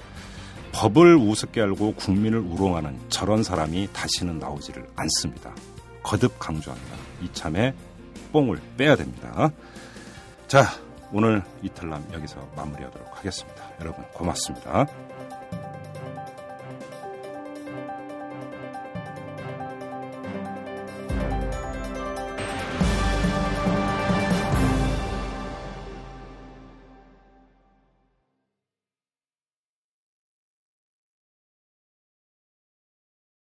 법을 우습게 알고 국민을 우롱하는 저런 사람이 다시는 나오지를 않습니다. 거듭 강조합니다. 이참에 뽕을 빼야 됩니다. 자, 오늘 이탈남 여기서 마무리하도록 하겠습니다. 여러분 고맙습니다.